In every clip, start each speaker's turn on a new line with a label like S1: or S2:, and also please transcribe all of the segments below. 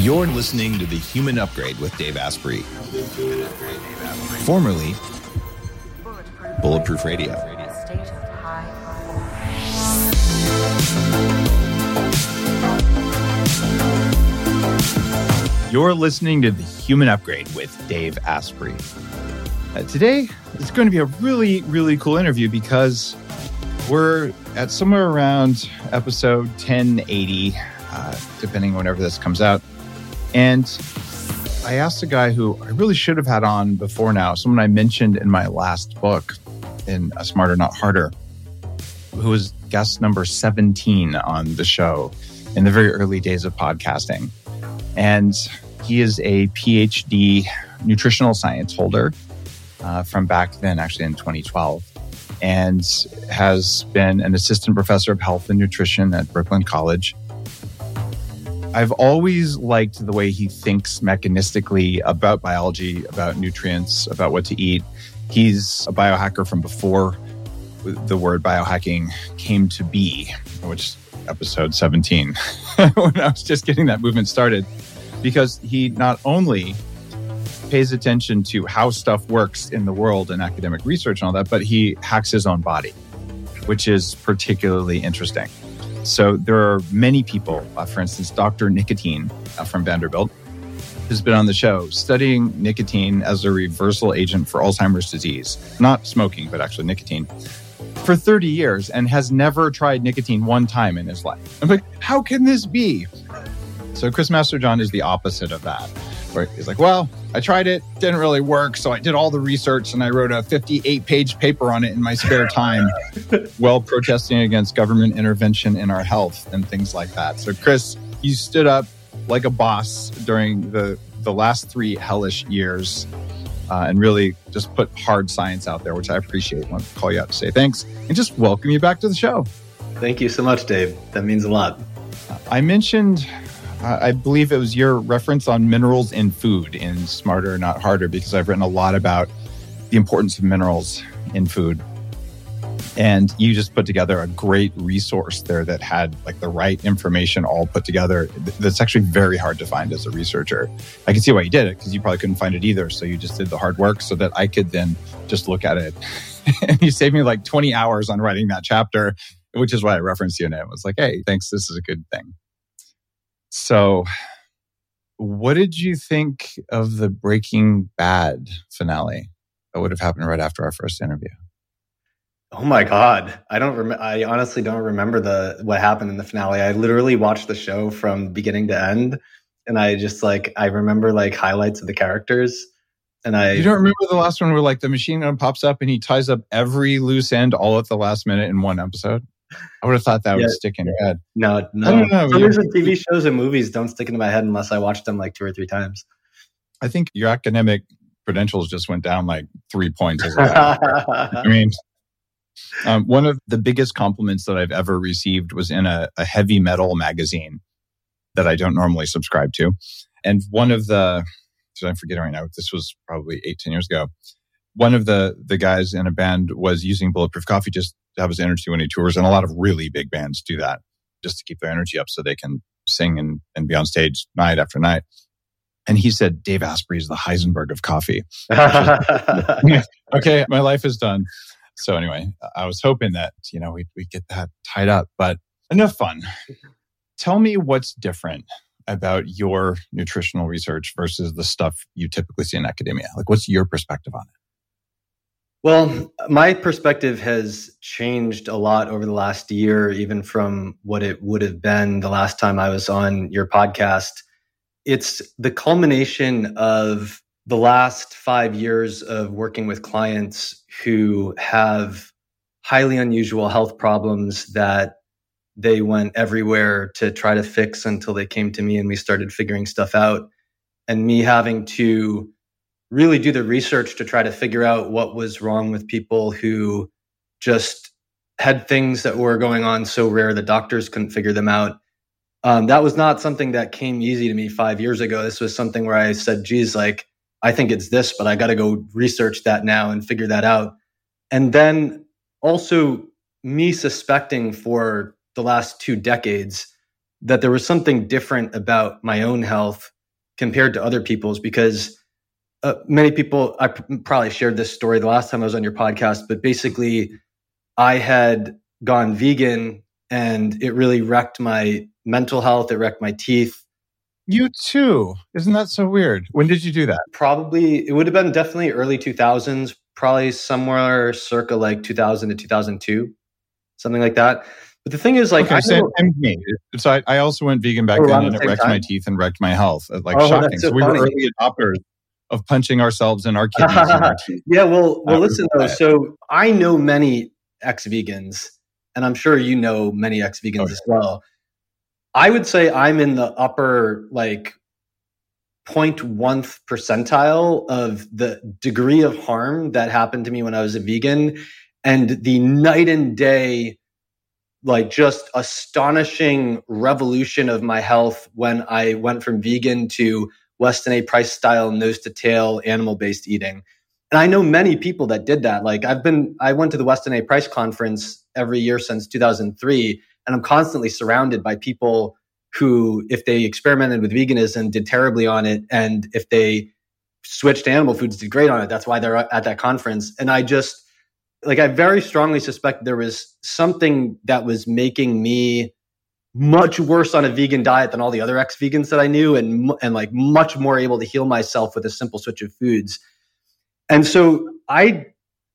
S1: You're listening to The Human Upgrade with Dave Asprey, formerly Bulletproof Radio. You're listening to The Human Upgrade with Dave Asprey. Uh, today is going to be a really, really cool interview because we're at somewhere around episode 1080, uh, depending on whenever this comes out. And I asked a guy who I really should have had on before now, someone I mentioned in my last book, in A Smarter Not Harder, who was guest number 17 on the show in the very early days of podcasting. And he is a PhD nutritional science holder uh, from back then, actually in 2012, and has been an assistant professor of health and nutrition at Brooklyn College. I've always liked the way he thinks mechanistically about biology, about nutrients, about what to eat. He's a biohacker from before the word biohacking came to be, which episode 17, when I was just getting that movement started, because he not only pays attention to how stuff works in the world and academic research and all that, but he hacks his own body, which is particularly interesting. So there are many people, uh, for instance, Dr. Nicotine uh, from Vanderbilt, has been on the show studying nicotine as a reversal agent for Alzheimer's disease, not smoking, but actually nicotine, for 30 years and has never tried nicotine one time in his life. I'm like, how can this be? So Chris Masterjohn is the opposite of that. Where he's like, well, I tried it, didn't really work. So I did all the research and I wrote a 58 page paper on it in my spare time while protesting against government intervention in our health and things like that. So, Chris, you stood up like a boss during the, the last three hellish years uh, and really just put hard science out there, which I appreciate. I want to call you out to say thanks and just welcome you back to the show.
S2: Thank you so much, Dave. That means a lot.
S1: I mentioned I believe it was your reference on minerals in food in Smarter Not Harder, because I've written a lot about the importance of minerals in food. And you just put together a great resource there that had like the right information all put together. That's actually very hard to find as a researcher. I can see why you did it because you probably couldn't find it either. So you just did the hard work so that I could then just look at it. and you saved me like 20 hours on writing that chapter, which is why I referenced you in it. It was like, hey, thanks. This is a good thing. So, what did you think of the Breaking Bad finale that would have happened right after our first interview?
S2: Oh my god, I don't. Rem- I honestly don't remember the what happened in the finale. I literally watched the show from beginning to end, and I just like I remember like highlights of the characters. And I
S1: you don't remember the last one where like the machine gun pops up and he ties up every loose end all at the last minute in one episode. I would have thought that yeah. would stick in your head.
S2: No, no. I don't know. Movies and TV shows and movies don't stick into my head unless I watch them like two or three times.
S1: I think your academic credentials just went down like three points. I mean, um, one of the biggest compliments that I've ever received was in a, a heavy metal magazine that I don't normally subscribe to. And one of the, I'm forgetting right now, this was probably eight, 10 years ago. One of the, the guys in a band was using Bulletproof Coffee just to have his energy when he tours. And a lot of really big bands do that just to keep their energy up so they can sing and, and be on stage night after night. And he said, Dave Asprey is the Heisenberg of coffee. okay, my life is done. So anyway, I was hoping that, you know, we we get that tied up, but enough fun. Tell me what's different about your nutritional research versus the stuff you typically see in academia. Like what's your perspective on it?
S2: Well, my perspective has changed a lot over the last year, even from what it would have been the last time I was on your podcast. It's the culmination of the last five years of working with clients who have highly unusual health problems that they went everywhere to try to fix until they came to me and we started figuring stuff out. And me having to really do the research to try to figure out what was wrong with people who just had things that were going on so rare the doctors couldn't figure them out. Um, that was not something that came easy to me five years ago. This was something where I said, geez, like, I think it's this, but I got to go research that now and figure that out. And then also me suspecting for the last two decades that there was something different about my own health compared to other people's because uh, many people, I probably shared this story the last time I was on your podcast, but basically, I had gone vegan and it really wrecked my mental health. It wrecked my teeth.
S1: You too. Isn't that so weird? When did you do that?
S2: Probably, it would have been definitely early 2000s, probably somewhere circa like 2000 to 2002, something like that. But the thing is, like,
S1: okay,
S2: I
S1: me. So I, I, also went vegan back then, and it wrecked time? my teeth and wrecked my health. Like oh, shocking. So, so we were early adopters of punching ourselves in our kidneys. our
S2: yeah, well, well, listen though. So I know many ex-vegans, and I'm sure you know many ex-vegans oh, as well. I would say I'm in the upper like 0.1th percentile of the degree of harm that happened to me when I was a vegan, and the night and day like just astonishing revolution of my health when I went from vegan to Weston A. Price style nose to tail animal based eating. And I know many people that did that. Like I've been, I went to the Weston A. Price conference every year since 2003, and I'm constantly surrounded by people who, if they experimented with veganism, did terribly on it. And if they switched to animal foods, did great on it. That's why they're at that conference. And I just, like I very strongly suspect there was something that was making me much worse on a vegan diet than all the other ex-vegans that I knew and and like much more able to heal myself with a simple switch of foods. And so I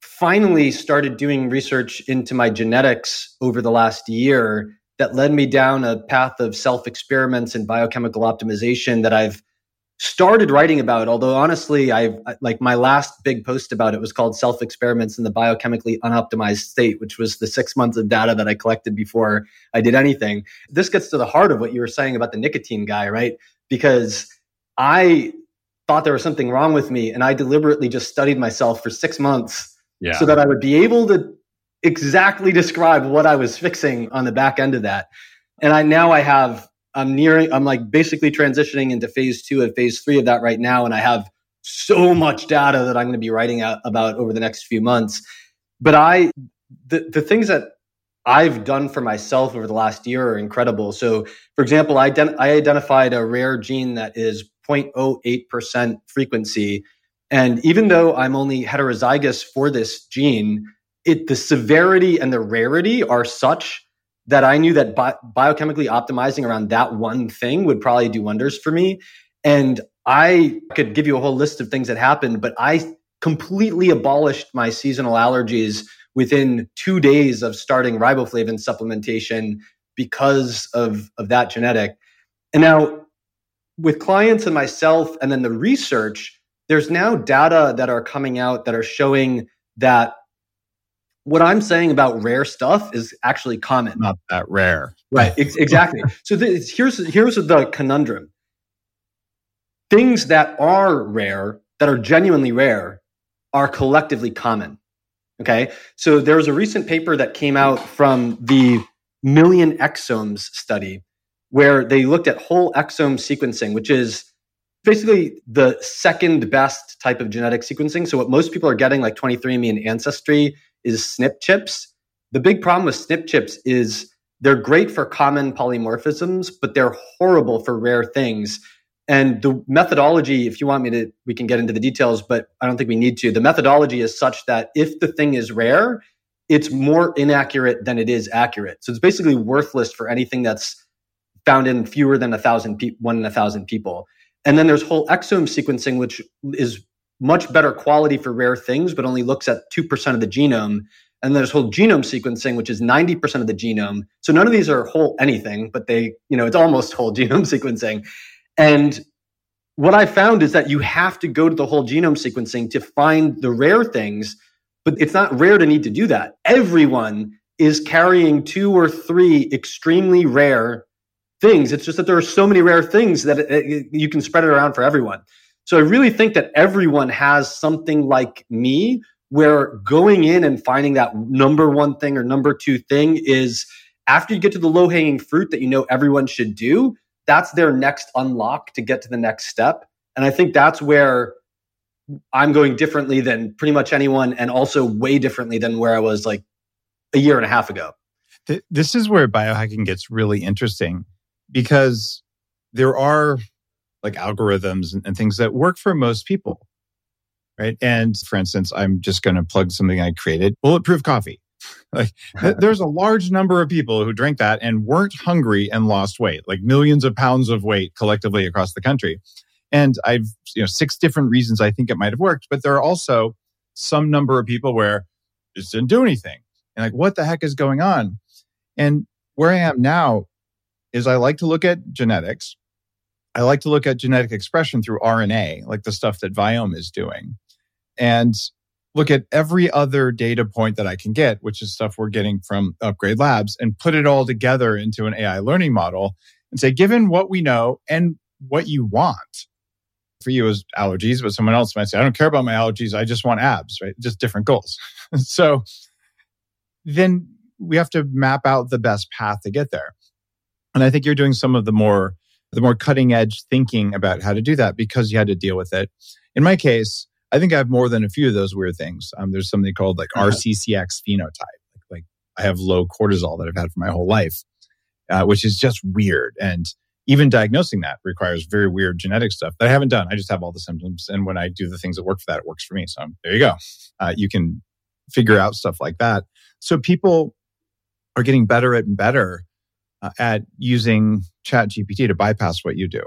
S2: finally started doing research into my genetics over the last year that led me down a path of self experiments and biochemical optimization that I've started writing about although honestly i like my last big post about it was called self experiments in the biochemically unoptimized state which was the six months of data that i collected before i did anything. This gets to the heart of what you were saying about the nicotine guy right? Because i thought there was something wrong with me and i deliberately just studied myself for six months yeah. so that i would be able to exactly describe what i was fixing on the back end of that. And i now i have I'm nearing, I'm like basically transitioning into phase two and phase three of that right now. And I have so much data that I'm going to be writing out about over the next few months. But I, the, the things that I've done for myself over the last year are incredible. So, for example, I, ident- I identified a rare gene that is 0.08% frequency. And even though I'm only heterozygous for this gene, it, the severity and the rarity are such that I knew that bi- biochemically optimizing around that one thing would probably do wonders for me. And I could give you a whole list of things that happened, but I completely abolished my seasonal allergies within two days of starting riboflavin supplementation because of, of that genetic. And now with clients and myself, and then the research, there's now data that are coming out that are showing that what I'm saying about rare stuff is actually common.
S1: Not that rare.
S2: Right. Ex- exactly. so th- here's here's the conundrum. Things that are rare, that are genuinely rare, are collectively common. Okay. So there was a recent paper that came out from the million exomes study where they looked at whole exome sequencing, which is basically the second best type of genetic sequencing. So what most people are getting, like 23andMe and Ancestry, is SNP chips. The big problem with SNP chips is they're great for common polymorphisms, but they're horrible for rare things. And the methodology, if you want me to, we can get into the details, but I don't think we need to. The methodology is such that if the thing is rare, it's more inaccurate than it is accurate. So it's basically worthless for anything that's found in fewer than a thousand, pe- one in a thousand people. And then there's whole exome sequencing, which is much better quality for rare things, but only looks at 2% of the genome. And there's whole genome sequencing, which is 90% of the genome. So none of these are whole anything, but they, you know, it's almost whole genome sequencing. And what I found is that you have to go to the whole genome sequencing to find the rare things, but it's not rare to need to do that. Everyone is carrying two or three extremely rare things. It's just that there are so many rare things that it, it, you can spread it around for everyone. So I really think that everyone has something like me where going in and finding that number one thing or number two thing is after you get to the low hanging fruit that you know everyone should do, that's their next unlock to get to the next step. And I think that's where I'm going differently than pretty much anyone and also way differently than where I was like a year and a half ago.
S1: This is where biohacking gets really interesting because there are like algorithms and, and things that work for most people. Right. And for instance, I'm just going to plug something I created bulletproof coffee. like th- there's a large number of people who drank that and weren't hungry and lost weight, like millions of pounds of weight collectively across the country. And I've, you know, six different reasons I think it might have worked, but there are also some number of people where it just didn't do anything. And like, what the heck is going on? And where I am now is I like to look at genetics. I like to look at genetic expression through RNA, like the stuff that Viome is doing. And look at every other data point that I can get, which is stuff we're getting from Upgrade Labs, and put it all together into an AI learning model and say, given what we know and what you want, for you as allergies, but someone else might say, I don't care about my allergies. I just want abs, right? Just different goals. so then we have to map out the best path to get there. And I think you're doing some of the more the more cutting edge thinking about how to do that because you had to deal with it. In my case, I think I have more than a few of those weird things. Um, there's something called like uh-huh. RCCX phenotype. Like, like, I have low cortisol that I've had for my whole life, uh, which is just weird. And even diagnosing that requires very weird genetic stuff that I haven't done. I just have all the symptoms. And when I do the things that work for that, it works for me. So there you go. Uh, you can figure out stuff like that. So people are getting better at and better at using chat gpt to bypass what you do.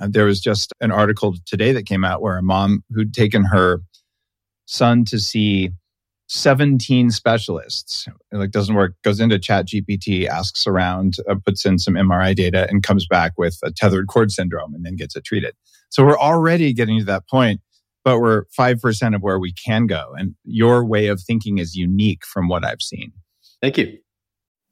S1: Uh, there was just an article today that came out where a mom who'd taken her son to see 17 specialists it like doesn't work goes into chat gpt asks around uh, puts in some mri data and comes back with a tethered cord syndrome and then gets it treated. So we're already getting to that point but we're 5% of where we can go and your way of thinking is unique from what i've seen.
S2: Thank you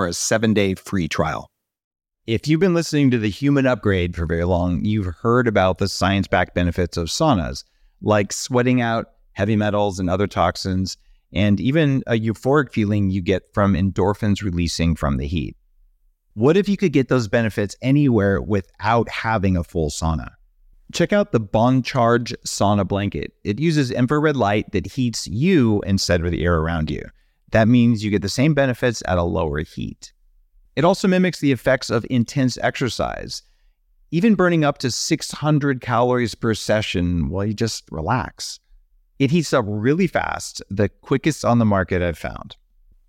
S3: for a seven day free trial. If you've been listening to the human upgrade for very long, you've heard about the science backed benefits of saunas like sweating out heavy metals and other toxins, and even a euphoric feeling you get from endorphins releasing from the heat. What if you could get those benefits anywhere without having a full sauna? Check out the BonCharge sauna blanket. It uses infrared light that heats you instead of the air around you. That means you get the same benefits at a lower heat. It also mimics the effects of intense exercise even burning up to 600 calories per session while you just relax. It heats up really fast, the quickest on the market I've found.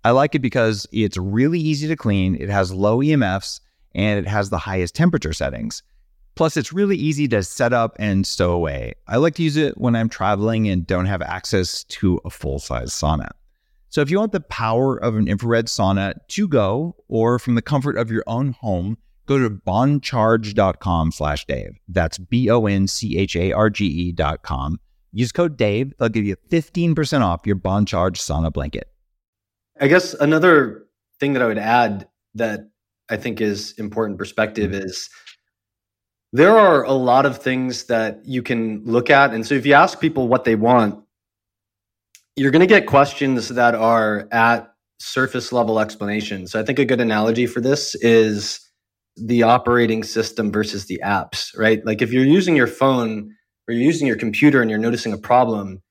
S3: I like it because it's really easy to clean, it has low EMFs, and it has the highest temperature settings. Plus, it's really easy to set up and stow away. I like to use it when I'm traveling and don't have access to a full size sauna. So, if you want the power of an infrared sauna to go, or from the comfort of your own home, go to boncharge.com slash Dave. That's B O N C H A R G E dot com. Use code Dave. They'll give you 15% off your BonCharge sauna blanket.
S2: I guess another thing that I would add that I think is important perspective mm-hmm. is there are a lot of things that you can look at. And so if you ask people what they want, you're going to get questions that are at surface level explanations. So I think a good analogy for this is the operating system versus the apps, right? Like if you're using your phone or you're using your computer and you're noticing a problem,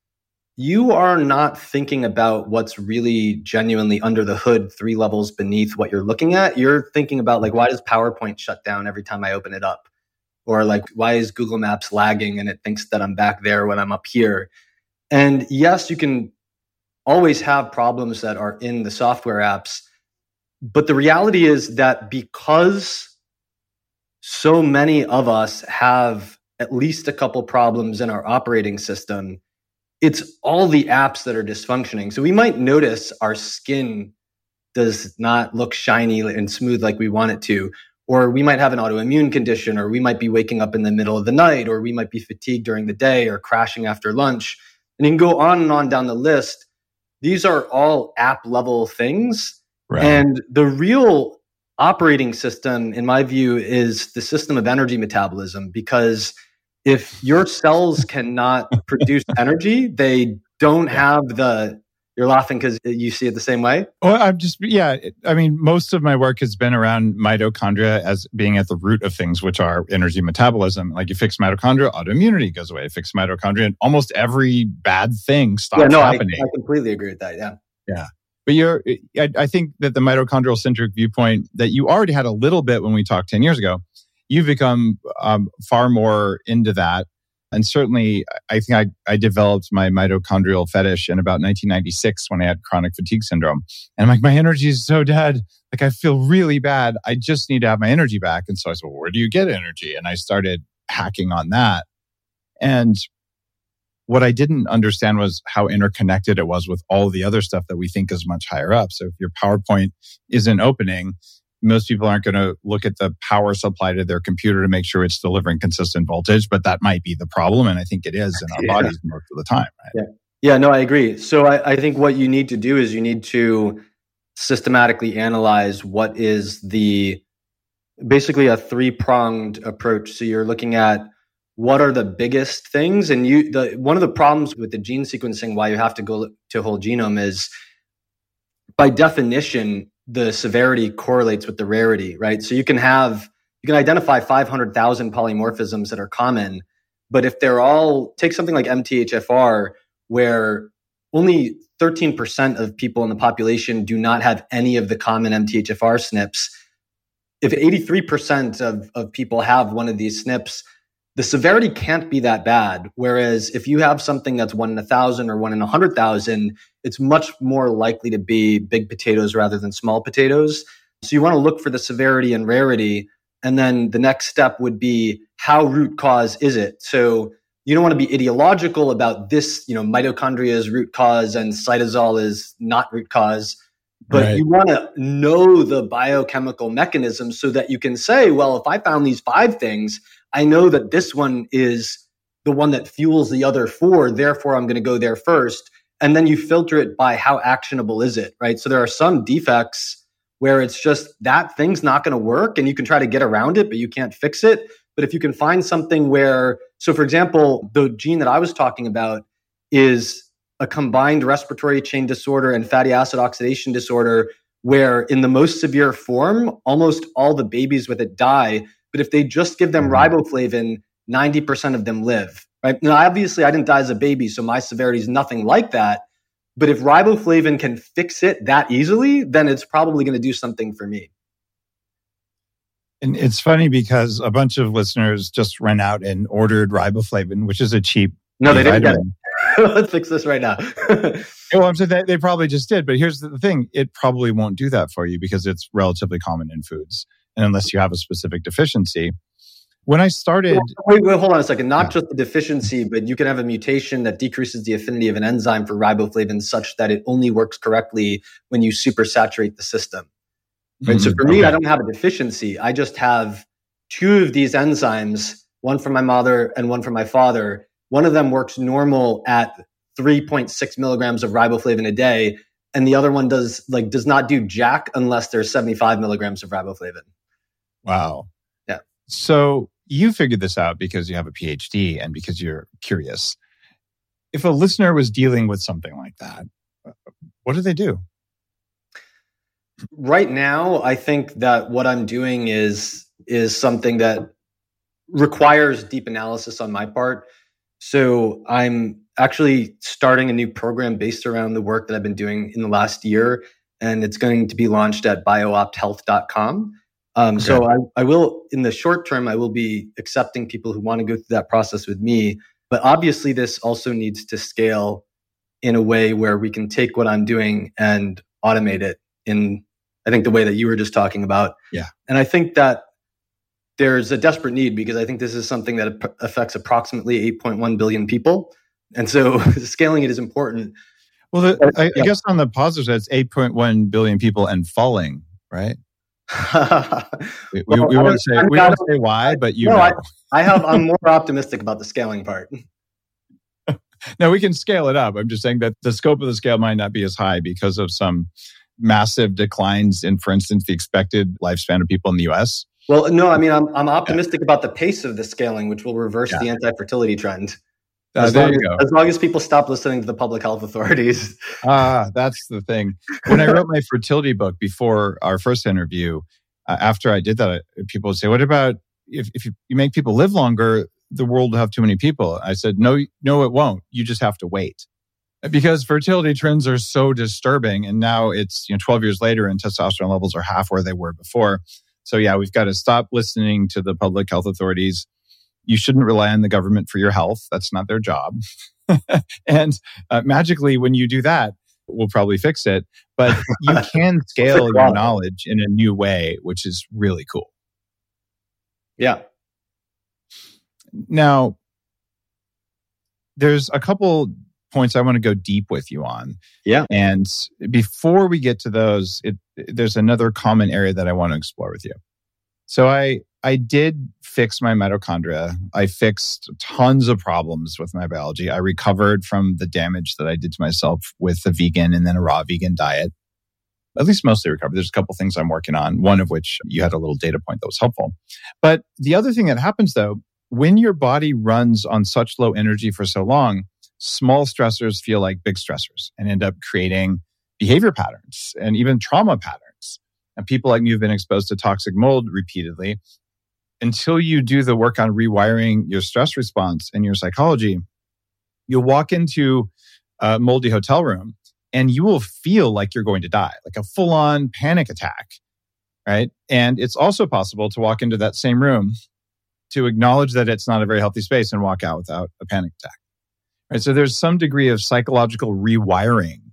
S2: you are not thinking about what's really genuinely under the hood, three levels beneath what you're looking at. You're thinking about like, why does PowerPoint shut down every time I open it up? Or like, why is Google Maps lagging and it thinks that I'm back there when I'm up here? And yes, you can always have problems that are in the software apps. But the reality is that because so many of us have at least a couple problems in our operating system, it's all the apps that are dysfunctioning. So we might notice our skin does not look shiny and smooth like we want it to. Or we might have an autoimmune condition, or we might be waking up in the middle of the night, or we might be fatigued during the day, or crashing after lunch. And you can go on and on down the list. These are all app level things. Right. And the real operating system, in my view, is the system of energy metabolism because if your cells cannot produce energy, they don't have the you're laughing because you see it the same way?
S1: Well, I'm just, yeah. I mean, most of my work has been around mitochondria as being at the root of things, which are energy metabolism. Like you fix mitochondria, autoimmunity goes away. You fix mitochondria, and almost every bad thing stops
S2: yeah, no,
S1: happening.
S2: I, I completely agree with that. Yeah.
S1: Yeah. But you're, I, I think that the mitochondrial centric viewpoint that you already had a little bit when we talked 10 years ago, you've become um, far more into that and certainly, I think I, I developed my mitochondrial fetish in about 1996 when I had chronic fatigue syndrome. And I'm like, my energy is so dead. Like, I feel really bad. I just need to have my energy back. And so I said, well, where do you get energy? And I started hacking on that. And what I didn't understand was how interconnected it was with all the other stuff that we think is much higher up. So if your PowerPoint isn't opening, most people aren't going to look at the power supply to their computer to make sure it's delivering consistent voltage, but that might be the problem. And I think it is in our yeah. bodies most of the time. Right?
S2: Yeah. Yeah, no, I agree. So I, I think what you need to do is you need to systematically analyze what is the basically a three pronged approach. So you're looking at what are the biggest things, and you the one of the problems with the gene sequencing why you have to go to whole genome is by definition the severity correlates with the rarity, right? So you can have, you can identify 500,000 polymorphisms that are common, but if they're all, take something like MTHFR, where only 13% of people in the population do not have any of the common MTHFR SNPs. If 83% of, of people have one of these SNPs, the severity can't be that bad. Whereas if you have something that's one in a thousand or one in a hundred thousand, it's much more likely to be big potatoes rather than small potatoes. So you want to look for the severity and rarity. And then the next step would be how root cause is it? So you don't want to be ideological about this, you know, mitochondria is root cause and cytosol is not root cause. But right. you want to know the biochemical mechanism so that you can say, well, if I found these five things, I know that this one is the one that fuels the other four. Therefore, I'm going to go there first. And then you filter it by how actionable is it, right? So there are some defects where it's just that thing's not going to work and you can try to get around it, but you can't fix it. But if you can find something where, so for example, the gene that I was talking about is a combined respiratory chain disorder and fatty acid oxidation disorder, where in the most severe form, almost all the babies with it die but if they just give them mm-hmm. riboflavin, 90% of them live, right? Now, obviously, I didn't die as a baby, so my severity is nothing like that. But if riboflavin can fix it that easily, then it's probably going to do something for me.
S1: And it's funny because a bunch of listeners just ran out and ordered riboflavin, which is a cheap.
S2: No, they didn't get it. Let's fix this right now.
S1: well, I'm saying they, they probably just did, but here's the thing: it probably won't do that for you because it's relatively common in foods unless you have a specific deficiency. When I started,
S2: wait, wait, hold on a second. Not yeah. just the deficiency, but you can have a mutation that decreases the affinity of an enzyme for riboflavin, such that it only works correctly when you supersaturate the system. Right. Mm-hmm. So for me, okay. I don't have a deficiency. I just have two of these enzymes, one from my mother and one from my father. One of them works normal at 3.6 milligrams of riboflavin a day, and the other one does like does not do jack unless there's 75 milligrams of riboflavin.
S1: Wow.
S2: Yeah.
S1: So you figured this out because you have a PhD and because you're curious. If a listener was dealing with something like that, what do they do?
S2: Right now, I think that what I'm doing is is something that requires deep analysis on my part. So I'm actually starting a new program based around the work that I've been doing in the last year, and it's going to be launched at bioopthealth.com. Um, okay. So I, I will, in the short term, I will be accepting people who want to go through that process with me. But obviously, this also needs to scale in a way where we can take what I'm doing and automate it in, I think, the way that you were just talking about.
S1: Yeah.
S2: And I think that there's a desperate need because I think this is something that affects approximately 8.1 billion people. And so scaling it is important.
S1: Well, the, I, yeah. I, guess on the positive side, it's 8.1 billion people and falling, right? we, well, we, we won't say we won't say why, but you no, know.
S2: I, I have I'm more optimistic about the scaling part.
S1: now we can scale it up. I'm just saying that the scope of the scale might not be as high because of some massive declines in, for instance, the expected lifespan of people in the U.S.
S2: Well, no, I mean I'm I'm optimistic yeah. about the pace of the scaling, which will reverse yeah. the anti-fertility trend.
S1: Uh, as, long as,
S2: as, long as, people stop listening to the public health authorities.
S1: Ah, that's the thing. When I wrote my fertility book before our first interview, uh, after I did that, people would say, "What about if, if you, you make people live longer? The world will have too many people." I said, "No, no, it won't. You just have to wait." Because fertility trends are so disturbing, and now it's you know 12 years later, and testosterone levels are half where they were before. So yeah, we've got to stop listening to the public health authorities you shouldn't rely on the government for your health. That's not their job. and uh, magically, when you do that, we'll probably fix it. But you can scale your knowledge in a new way, which is really cool.
S2: Yeah.
S1: Now, there's a couple points I want to go deep with you on.
S2: Yeah.
S1: And before we get to those, it, there's another common area that I want to explore with you. So I I did fix my mitochondria. I fixed tons of problems with my biology. I recovered from the damage that I did to myself with a vegan and then a raw vegan diet. At least mostly recovered. There's a couple things I'm working on, one of which you had a little data point that was helpful. But the other thing that happens though, when your body runs on such low energy for so long, small stressors feel like big stressors and end up creating behavior patterns and even trauma patterns. And people like me have been exposed to toxic mold repeatedly until you do the work on rewiring your stress response and your psychology, you'll walk into a moldy hotel room and you will feel like you're going to die, like a full on panic attack. Right. And it's also possible to walk into that same room to acknowledge that it's not a very healthy space and walk out without a panic attack. Right. So there's some degree of psychological rewiring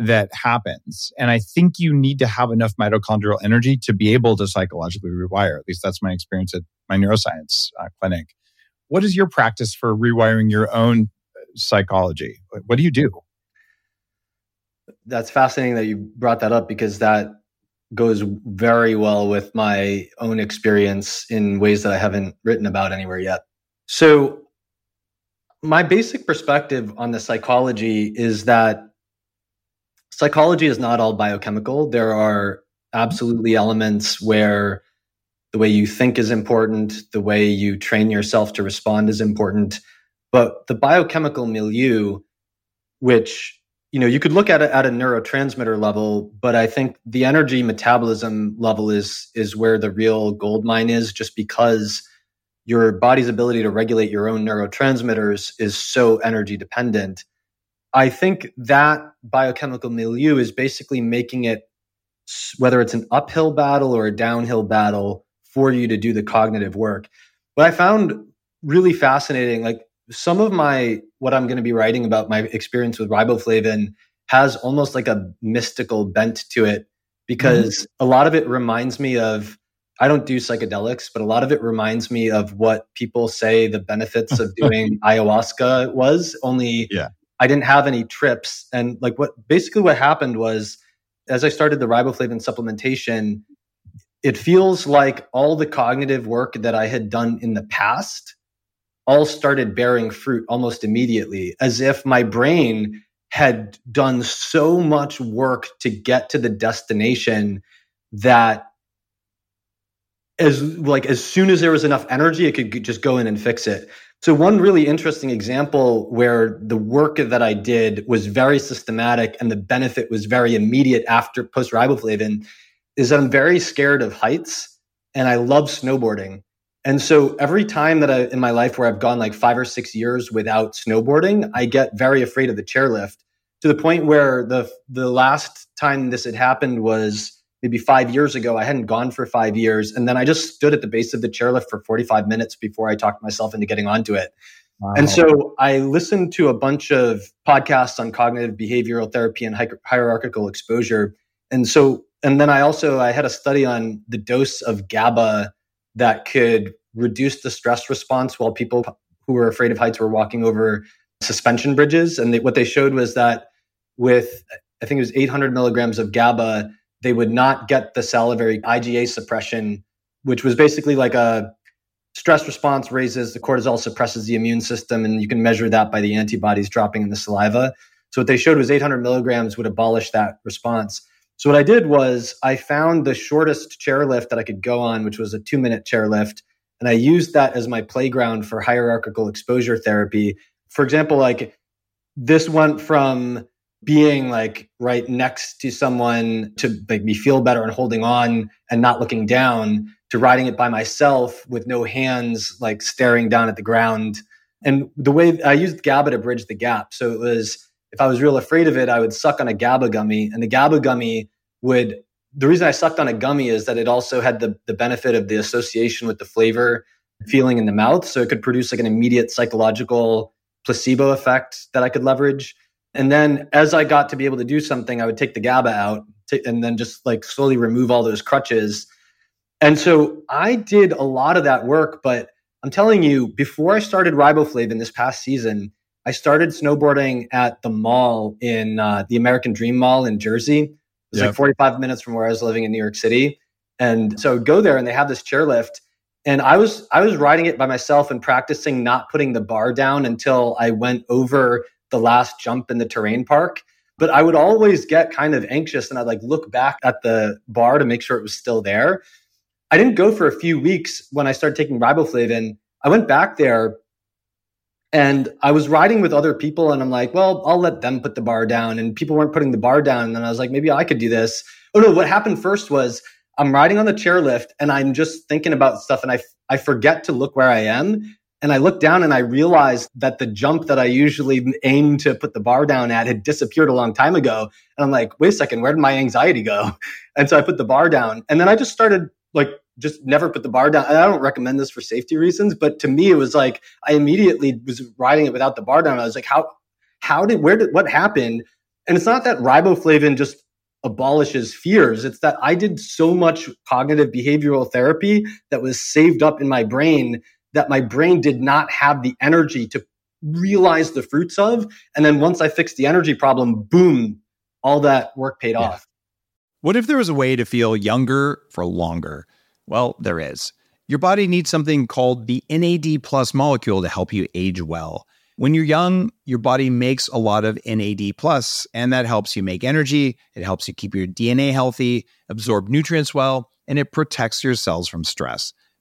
S1: that happens. And I think you need to have enough mitochondrial energy to be able to psychologically rewire. At least that's my experience at my neuroscience uh, clinic. What is your practice for rewiring your own uh, psychology? What do you do?
S2: That's fascinating that you brought that up because that goes very well with my own experience in ways that I haven't written about anywhere yet. So, my basic perspective on the psychology is that psychology is not all biochemical. There are absolutely elements where the way you think is important, the way you train yourself to respond is important. But the biochemical milieu, which you know you could look at it at a neurotransmitter level, but I think the energy metabolism level is is where the real gold mine is, just because your body's ability to regulate your own neurotransmitters is so energy dependent I think that biochemical milieu is basically making it, whether it's an uphill battle or a downhill battle, for you to do the cognitive work. What I found really fascinating, like some of my, what I'm going to be writing about my experience with riboflavin has almost like a mystical bent to it because mm-hmm. a lot of it reminds me of I don't do psychedelics, but a lot of it reminds me of what people say the benefits of doing ayahuasca was. Only yeah. I didn't have any trips. And like what basically what happened was as I started the riboflavin supplementation, it feels like all the cognitive work that I had done in the past all started bearing fruit almost immediately, as if my brain had done so much work to get to the destination that as like as soon as there was enough energy it could just go in and fix it so, one really interesting example where the work that I did was very systematic and the benefit was very immediate after post riboflavin is that I'm very scared of heights and I love snowboarding. And so every time that I in my life where I've gone like five or six years without snowboarding, I get very afraid of the chairlift to the point where the the last time this had happened was maybe five years ago. I hadn't gone for five years. And then I just stood at the base of the chairlift for 45 minutes before I talked myself into getting onto it. Wow. And so I listened to a bunch of podcasts on cognitive behavioral therapy and hierarchical exposure. And so, and then I also, I had a study on the dose of GABA that could reduce the stress response while people who were afraid of heights were walking over suspension bridges. And they, what they showed was that with, I think it was 800 milligrams of GABA, they would not get the salivary IgA suppression, which was basically like a stress response raises the cortisol suppresses the immune system and you can measure that by the antibodies dropping in the saliva. So what they showed was 800 milligrams would abolish that response. So what i did was i found the shortest chairlift that i could go on which was a two minute chairlift and i used that as my playground for hierarchical exposure therapy. For example like this went from being like right next to someone to make me feel better and holding on and not looking down to riding it by myself with no hands like staring down at the ground. And the way i used gaba to bridge the gap. So it was if i was real afraid of it i would suck on a gaba gummy. And the gaba gummy would the reason i sucked on a gummy is that it also had the, the benefit of the association with the flavor feeling in the mouth. So it could produce like an immediate psychological placebo effect that i could leverage and then as I got to be able to do something, I would take the GABA out t- and then just like slowly remove all those crutches. And so I did a lot of that work, but I'm telling you, before I started riboflavin this past season, I started snowboarding at the mall in uh, the American Dream Mall in Jersey. It was yep. like 45 minutes from where I was living in New York City. And so I would go there and they have this chairlift. And I was I was riding it by myself and practicing not putting the bar down until I went over the last jump in the terrain park. But I would always get kind of anxious and I'd like look back at the bar to make sure it was still there. I didn't go for a few weeks when I started taking riboflavin. I went back there and I was riding with other people and I'm like, well, I'll let them put the bar down. And people weren't putting the bar down. And then I was like, maybe I could do this. Oh no, what happened first was I'm riding on the chairlift and I'm just thinking about stuff and I, I forget to look where I am. And I looked down and I realized that the jump that I usually aim to put the bar down at had disappeared a long time ago. And I'm like, wait a second, where did my anxiety go? And so I put the bar down. And then I just started like just never put the bar down. And I don't recommend this for safety reasons, but to me it was like I immediately was riding it without the bar down. I was like, how how did where did what happened? And it's not that riboflavin just abolishes fears. It's that I did so much cognitive behavioral therapy that was saved up in my brain that my brain did not have the energy to realize the fruits of. And then once I fixed the energy problem, boom, all that work paid yeah. off.
S1: What if there was a way to feel younger for longer? Well, there is. Your body needs something called the NAD plus molecule to help you age well. When you're young, your body makes a lot of NAD plus, and that helps you make energy. It helps you keep your DNA healthy, absorb nutrients well, and it protects your cells from stress.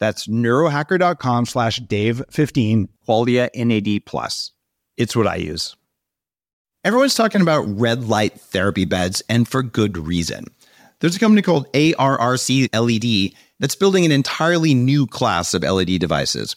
S1: That's neurohacker.com slash Dave15, Qualia NAD plus. It's what I use. Everyone's talking about red light therapy beds, and for good reason. There's a company called ARRC LED that's building an entirely new class of LED devices.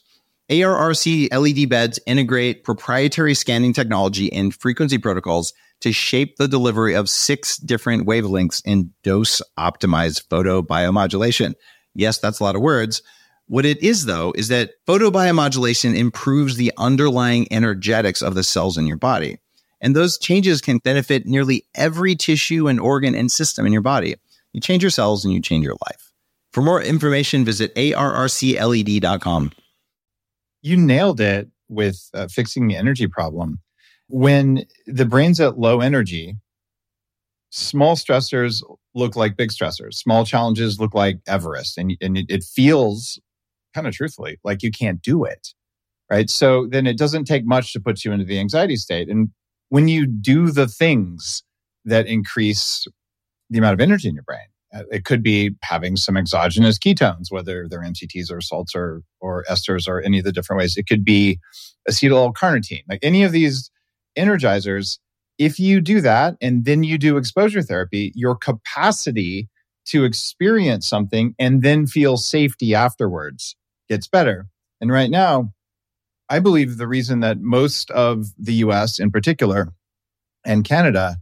S1: ARRC LED beds integrate proprietary scanning technology and frequency protocols to shape the delivery of six different wavelengths in dose optimized photobiomodulation. Yes, that's a lot of words, what it is, though, is that photobiomodulation improves the underlying energetics of the cells in your body. And those changes can benefit nearly every tissue and organ and system in your body. You change your cells and you change your life. For more information, visit arrcled.com.
S4: You nailed it with uh, fixing the energy problem. When the brain's at low energy, small stressors look like big stressors. Small challenges look like Everest. And, and it, it feels kind of truthfully like you can't do it right? So then it doesn't take much to put you into the anxiety state. And when you do the things that increase the amount of energy in your brain uh, it could be having some exogenous ketones whether they're mcts or salts or or esters or any of the different ways. It could be acetyl carnitine like any of these energizers. If you do that and then you do exposure therapy your capacity to experience something and then feel safety afterwards gets better. And right now,
S1: I believe the reason that most of the US in particular and Canada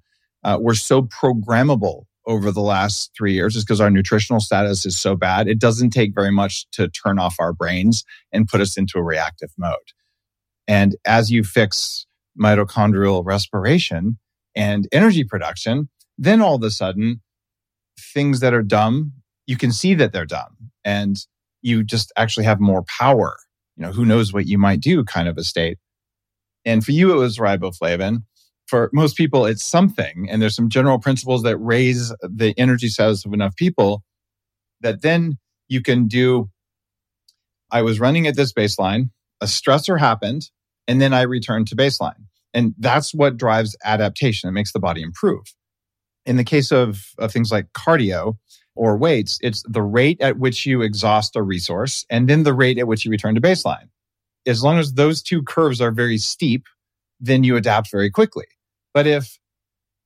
S1: uh, were so programmable over the last three years is because our nutritional status is so bad. It doesn't take very much to turn off our brains and put us into a reactive mode. And as you fix mitochondrial respiration and energy production, then all of a sudden, things that are dumb, you can see that they're dumb and you just actually have more power. You know, who knows what you might do kind of a state. And for you, it was riboflavin for most people, it's something. And there's some general principles that raise the energy status of enough people that then you can do. I was running at this baseline, a stressor happened, and then I returned to baseline. And that's what drives adaptation. It makes the body improve. In the case of, of things like cardio or weights, it's the rate at which you exhaust a resource and then the rate at which you return to baseline. As long as those two curves are very steep, then you adapt very quickly. But if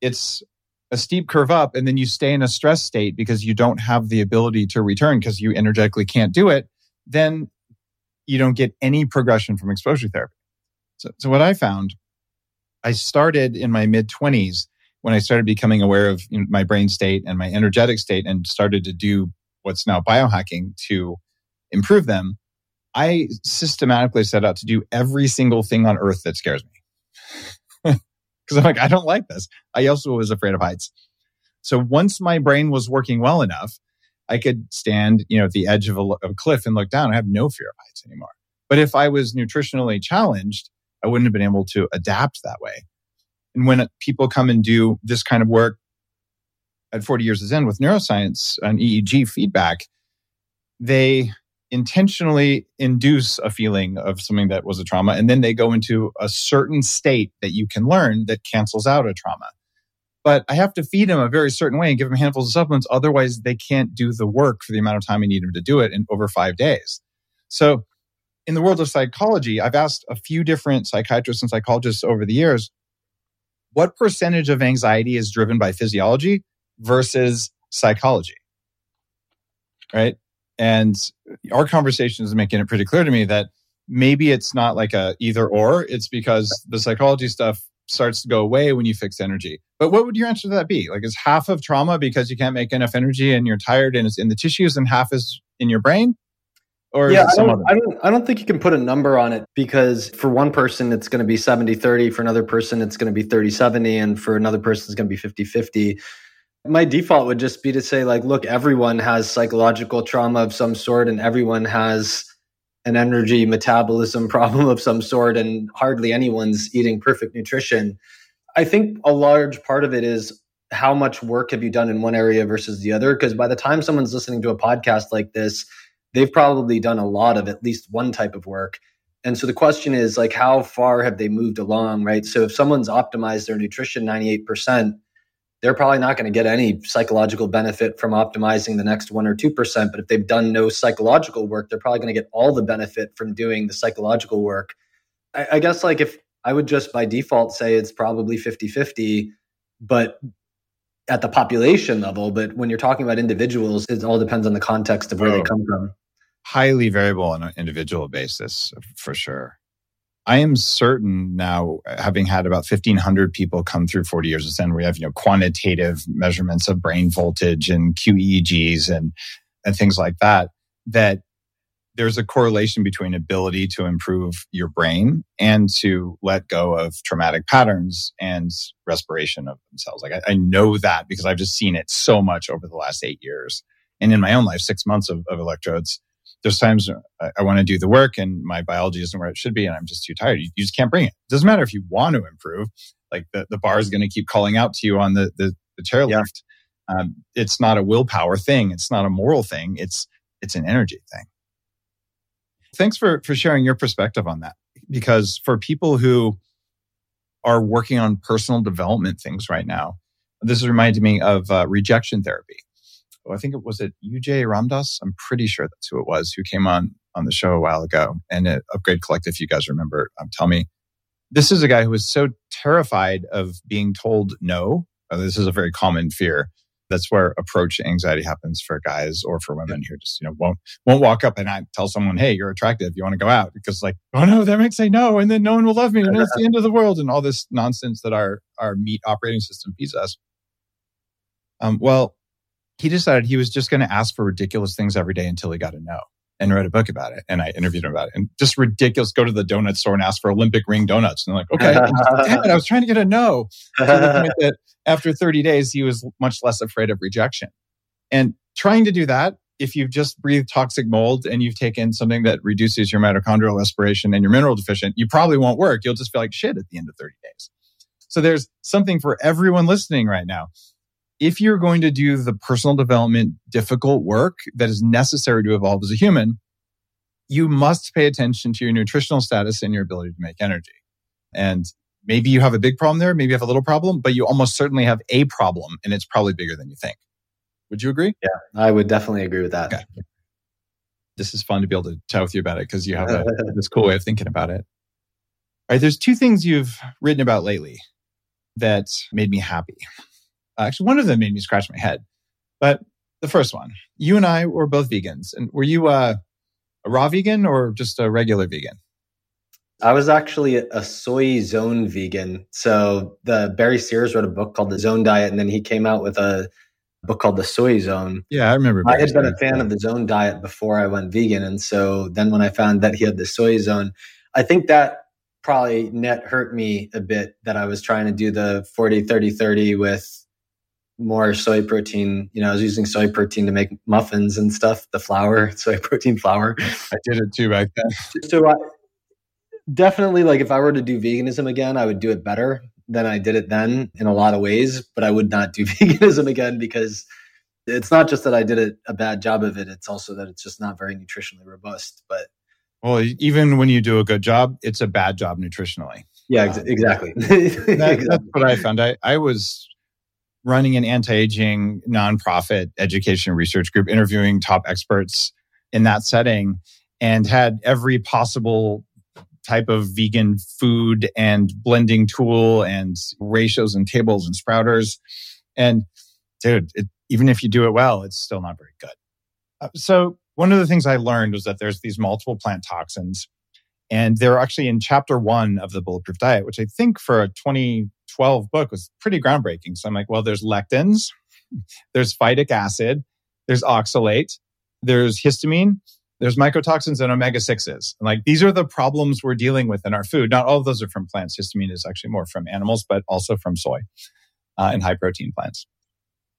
S1: it's a steep curve up and then you stay in a stress state because you don't have the ability to return because you energetically can't do it, then you don't get any progression from exposure therapy. So, so what I found, I started in my mid 20s when I started becoming aware of you know, my brain state and my energetic state and started to do what's now biohacking to improve them. I systematically set out to do every single thing on earth that scares me because I'm like, I don't like this. I also was afraid of heights. So once my brain was working well enough, I could stand, you know, at the edge of a, of a cliff and look down. I have no fear of heights anymore. But if I was nutritionally challenged, I wouldn't have been able to adapt that way. And when people come and do this kind of work at 40 years of Zen with neuroscience and EEG feedback, they intentionally induce a feeling of something that was a trauma and then they go into a certain state that you can learn that cancels out a trauma. But i have to feed them a very certain way and give them handfuls of supplements otherwise they can't do the work for the amount of time i need them to do it in over five days. So in the world of psychology i've asked a few different psychiatrists and psychologists over the years what percentage of anxiety is driven by physiology versus psychology right and our conversation is making it pretty clear to me that maybe it's not like a either or. It's because the psychology stuff starts to go away when you fix energy. But what would your answer to that be? Like, is half of trauma because you can't make enough energy and you're tired and it's in the tissues, and half is in your brain?
S2: Or yeah, I don't, I don't, I don't think you can put a number on it because for one person, it's going to be 70 30. For another person, it's going to be 30 70. And for another person, it's going to be 50 50 my default would just be to say like look everyone has psychological trauma of some sort and everyone has an energy metabolism problem of some sort and hardly anyone's eating perfect nutrition i think a large part of it is how much work have you done in one area versus the other because by the time someone's listening to a podcast like this they've probably done a lot of at least one type of work and so the question is like how far have they moved along right so if someone's optimized their nutrition 98% they're probably not going to get any psychological benefit from optimizing the next one or 2%. But if they've done no psychological work, they're probably going to get all the benefit from doing the psychological work. I, I guess, like, if I would just by default say it's probably 50 50, but at the population level. But when you're talking about individuals, it all depends on the context of where oh, they come from.
S1: Highly variable on an individual basis, for sure. I am certain now, having had about 1,500 people come through 40 years of Zen, we have, you know, quantitative measurements of brain voltage and QEEGs and, and things like that, that there's a correlation between ability to improve your brain and to let go of traumatic patterns and respiration of themselves. Like I, I know that because I've just seen it so much over the last eight years. And in my own life, six months of, of electrodes, there's times I, I want to do the work and my biology isn't where it should be and I'm just too tired. You, you just can't bring it. it. Doesn't matter if you want to improve. Like the, the bar is going to keep calling out to you on the, the, the chairlift. Yeah. Um, it's not a willpower thing. It's not a moral thing. It's, it's an energy thing. Thanks for, for sharing your perspective on that. Because for people who are working on personal development things right now, this is reminding me of uh, rejection therapy. I think it was it UJ Ramdas. I'm pretty sure that's who it was who came on on the show a while ago. And at Upgrade Collective, if you guys remember, um, tell me. This is a guy who was so terrified of being told no. Uh, this is a very common fear That's where approach anxiety happens for guys or for women who just, you know, won't won't walk up and I tell someone, hey, you're attractive, you want to go out? Because like, oh no, they might say no, and then no one will love me, and it's the end of the world, and all this nonsense that our our meat operating system feeds us. Um, well, he decided he was just going to ask for ridiculous things every day until he got a no and wrote a book about it. And I interviewed him about it. And just ridiculous. Go to the donut store and ask for Olympic ring donuts. And they're like, okay, damn it, I was trying to get a no. That after 30 days, he was much less afraid of rejection. And trying to do that, if you've just breathed toxic mold and you've taken something that reduces your mitochondrial respiration and you're mineral deficient, you probably won't work. You'll just feel like shit at the end of 30 days. So there's something for everyone listening right now if you're going to do the personal development difficult work that is necessary to evolve as a human, you must pay attention to your nutritional status and your ability to make energy. And maybe you have a big problem there, maybe you have a little problem, but you almost certainly have a problem and it's probably bigger than you think. Would you agree?
S2: Yeah, I would definitely agree with that. Okay.
S1: This is fun to be able to chat with you about it because you have a, this cool way of thinking about it. All right, there's two things you've written about lately that made me happy. Actually, one of them made me scratch my head. But the first one, you and I were both vegans. And were you uh, a raw vegan or just a regular vegan?
S2: I was actually a soy zone vegan. So the Barry Sears wrote a book called The Zone Diet, and then he came out with a book called The Soy Zone.
S1: Yeah, I remember.
S2: I had been a fan of the Zone Diet before I went vegan, and so then when I found that he had the Soy Zone, I think that probably net hurt me a bit that I was trying to do the 40 30 30 with more soy protein. You know, I was using soy protein to make muffins and stuff, the flour, soy protein flour.
S1: I did it too back then.
S2: so I, definitely like if I were to do veganism again, I would do it better than I did it then in a lot of ways, but I would not do veganism again because it's not just that I did it, a bad job of it. It's also that it's just not very nutritionally robust. But
S1: well, even when you do a good job, it's a bad job nutritionally.
S2: Yeah, um, ex- exactly.
S1: that, exactly. That's what I found. I, I was running an anti-aging nonprofit education research group, interviewing top experts in that setting, and had every possible type of vegan food and blending tool and ratios and tables and sprouters. And dude, it, even if you do it well, it's still not very good. Uh, so one of the things I learned was that there's these multiple plant toxins and they're actually in chapter one of the Bulletproof Diet, which I think for a 2012 book was pretty groundbreaking. So I'm like, well, there's lectins, there's phytic acid, there's oxalate, there's histamine, there's mycotoxins and omega 6s. Like these are the problems we're dealing with in our food. Not all of those are from plants. Histamine is actually more from animals, but also from soy uh, and high protein plants.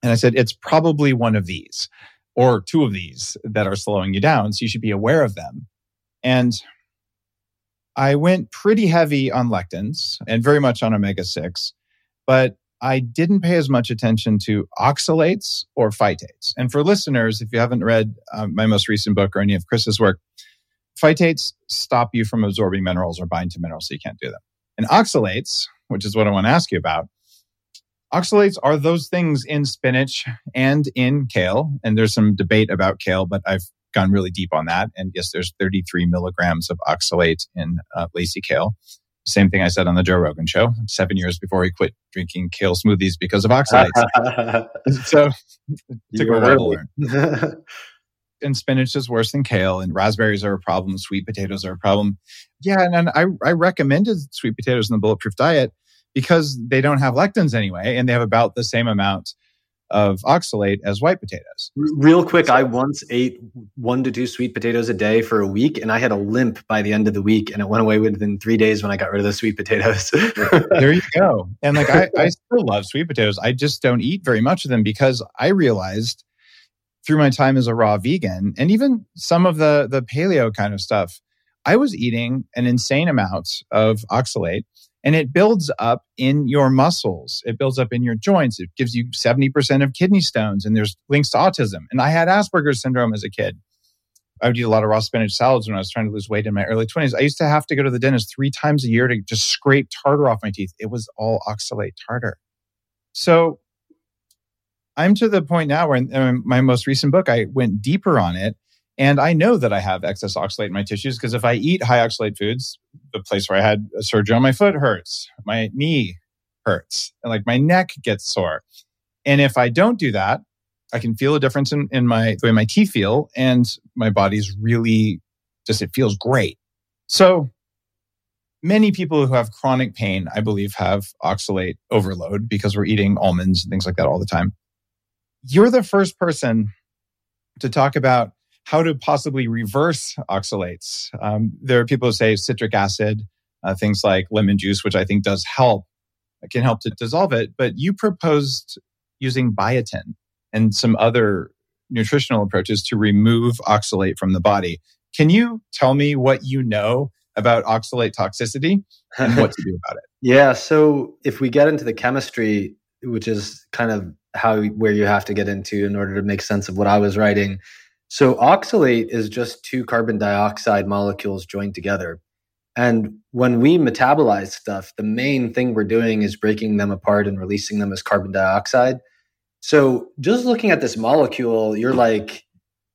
S1: And I said, it's probably one of these or two of these that are slowing you down. So you should be aware of them. And I went pretty heavy on lectins and very much on omega 6, but I didn't pay as much attention to oxalates or phytates. And for listeners, if you haven't read um, my most recent book or any of Chris's work, phytates stop you from absorbing minerals or bind to minerals, so you can't do them. And oxalates, which is what I want to ask you about, oxalates are those things in spinach and in kale. And there's some debate about kale, but I've gone really deep on that. And yes, there's 33 milligrams of oxalate in uh, lacy kale. Same thing I said on the Joe Rogan show seven years before he quit drinking kale smoothies because of oxalates. so took a while to learn. and spinach is worse than kale, and raspberries are a problem. Sweet potatoes are a problem. Yeah, and, and I, I recommended sweet potatoes in the bulletproof diet because they don't have lectins anyway, and they have about the same amount of oxalate as white potatoes.
S2: Real quick, so, I once ate one to two sweet potatoes a day for a week, and I had a limp by the end of the week, and it went away within three days when I got rid of the sweet potatoes.
S1: there you go. And like I, I still love sweet potatoes. I just don't eat very much of them because I realized through my time as a raw vegan and even some of the the paleo kind of stuff, I was eating an insane amount of oxalate and it builds up in your muscles. It builds up in your joints. It gives you 70% of kidney stones and there's links to autism. And I had Asperger's syndrome as a kid. I would eat a lot of raw spinach salads when I was trying to lose weight in my early 20s. I used to have to go to the dentist three times a year to just scrape tartar off my teeth. It was all oxalate tartar. So I'm to the point now where in my most recent book, I went deeper on it and I know that I have excess oxalate in my tissues because if I eat high oxalate foods, the place where I had a surgery on my foot hurts, my knee hurts, and like my neck gets sore. And if I don't do that, I can feel a difference in, in my the way my teeth feel and my body's really just it feels great. So many people who have chronic pain, I believe, have oxalate overload because we're eating almonds and things like that all the time. You're the first person to talk about how to possibly reverse oxalates. Um, there are people who say citric acid, uh, things like lemon juice, which I think does help, can help to dissolve it. But you proposed using biotin and some other nutritional approaches to remove oxalate from the body. Can you tell me what you know about oxalate toxicity and what to do about it?
S2: Yeah. So if we get into the chemistry, which is kind of how where you have to get into in order to make sense of what I was writing. So oxalate is just two carbon dioxide molecules joined together. And when we metabolize stuff, the main thing we're doing is breaking them apart and releasing them as carbon dioxide. So just looking at this molecule, you're like,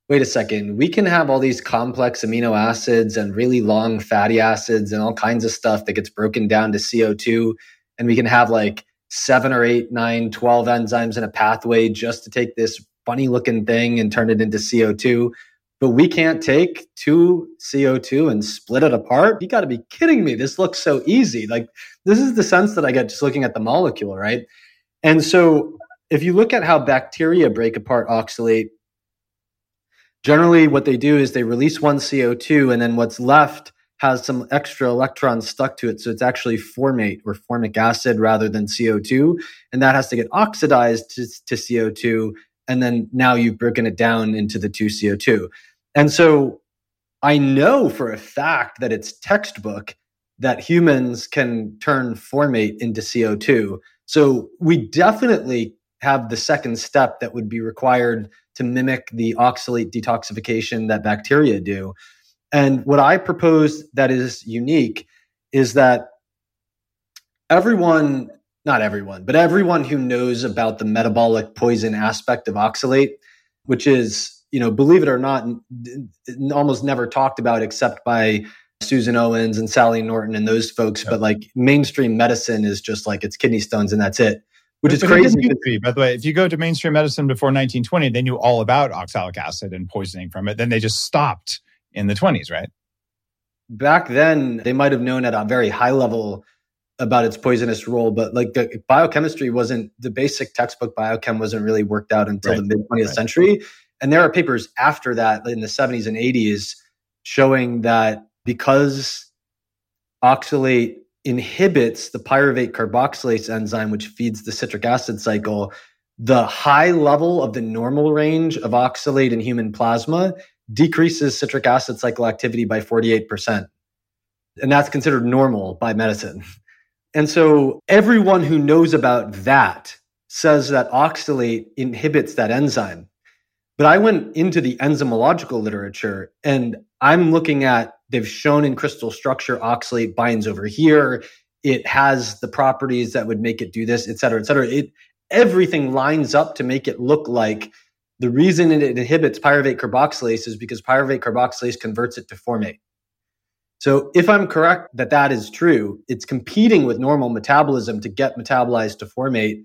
S2: wait a second, we can have all these complex amino acids and really long fatty acids and all kinds of stuff that gets broken down to CO2. And we can have like seven or eight, nine, 12 enzymes in a pathway just to take this funny looking thing and turn it into CO2. But we can't take two CO2 and split it apart. You got to be kidding me. This looks so easy. Like, this is the sense that I get just looking at the molecule, right? And so, if you look at how bacteria break apart oxalate, generally what they do is they release one CO2 and then what's left has some extra electrons stuck to it. So it's actually formate or formic acid rather than CO2. And that has to get oxidized to, to CO2. And then now you've broken it down into the 2CO2. And so I know for a fact that it's textbook that humans can turn formate into CO2. So we definitely have the second step that would be required to mimic the oxalate detoxification that bacteria do. And what I propose that is unique is that everyone, not everyone, but everyone who knows about the metabolic poison aspect of oxalate, which is, you know, believe it or not, almost never talked about except by Susan Owens and Sally Norton and those folks. But like mainstream medicine is just like it's kidney stones and that's it which is crazy.
S1: Be, by the way, if you go to mainstream medicine before 1920, they knew all about oxalic acid and poisoning from it. Then they just stopped in the 20s, right?
S2: Back then, they might have known at a very high level about its poisonous role, but like the biochemistry wasn't the basic textbook biochem wasn't really worked out until right. the mid 20th right. century. And there are papers after that in the 70s and 80s showing that because oxalate inhibits the pyruvate carboxylase enzyme, which feeds the citric acid cycle, the high level of the normal range of oxalate in human plasma decreases citric acid cycle activity by 48%. And that's considered normal by medicine. And so everyone who knows about that says that oxalate inhibits that enzyme. But I went into the enzymological literature and I'm looking at, they've shown in crystal structure oxalate binds over here. It has the properties that would make it do this, et cetera, et cetera. It, everything lines up to make it look like the reason it inhibits pyruvate carboxylase is because pyruvate carboxylase converts it to formate. So if I'm correct that that is true, it's competing with normal metabolism to get metabolized to formate,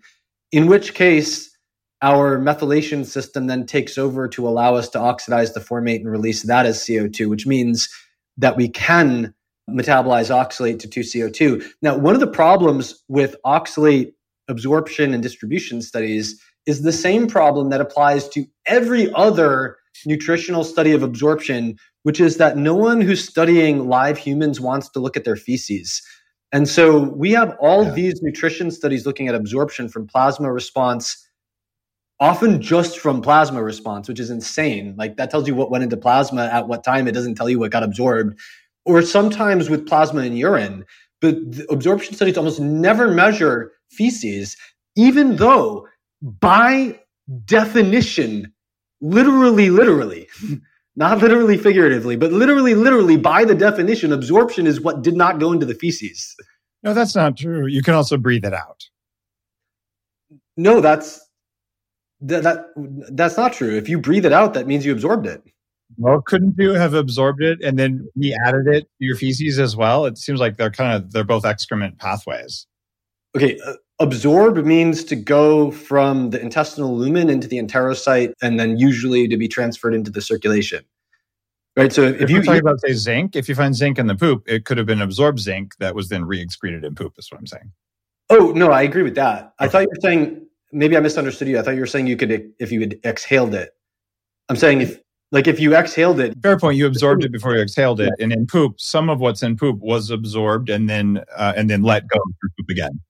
S2: in which case our methylation system then takes over to allow us to oxidize the formate and release that as CO2, which means that we can metabolize oxalate to 2CO2. Now, one of the problems with oxalate absorption and distribution studies is the same problem that applies to every other nutritional study of absorption, which is that no one who's studying live humans wants to look at their feces. And so we have all yeah. these nutrition studies looking at absorption from plasma response, often just from plasma response, which is insane. Like that tells you what went into plasma at what time. It doesn't tell you what got absorbed. Or sometimes with plasma and urine. But absorption studies almost never measure feces, even though by definition, literally, literally, not literally figuratively, but literally, literally, by the definition, absorption is what did not go into the feces.
S1: No, that's not true. You can also breathe it out.
S2: No, that's that, that that's not true. If you breathe it out, that means you absorbed it.
S1: Well, couldn't you have absorbed it and then we added it to your feces as well? It seems like they're kind of they're both excrement pathways.
S2: Okay, uh, absorb means to go from the intestinal lumen into the enterocyte and then usually to be transferred into the circulation. Right. So if,
S1: If
S2: you
S1: talk about say zinc, if you find zinc in the poop, it could have been absorbed zinc that was then re-excreted in poop. Is what I'm saying.
S2: Oh, no, I agree with that. I thought you were saying maybe I misunderstood you. I thought you were saying you could if you had exhaled it. I'm saying if like if you exhaled it,
S1: Fair point. You absorbed it before you exhaled it, and in poop, some of what's in poop was absorbed and then uh, and then let go through poop again.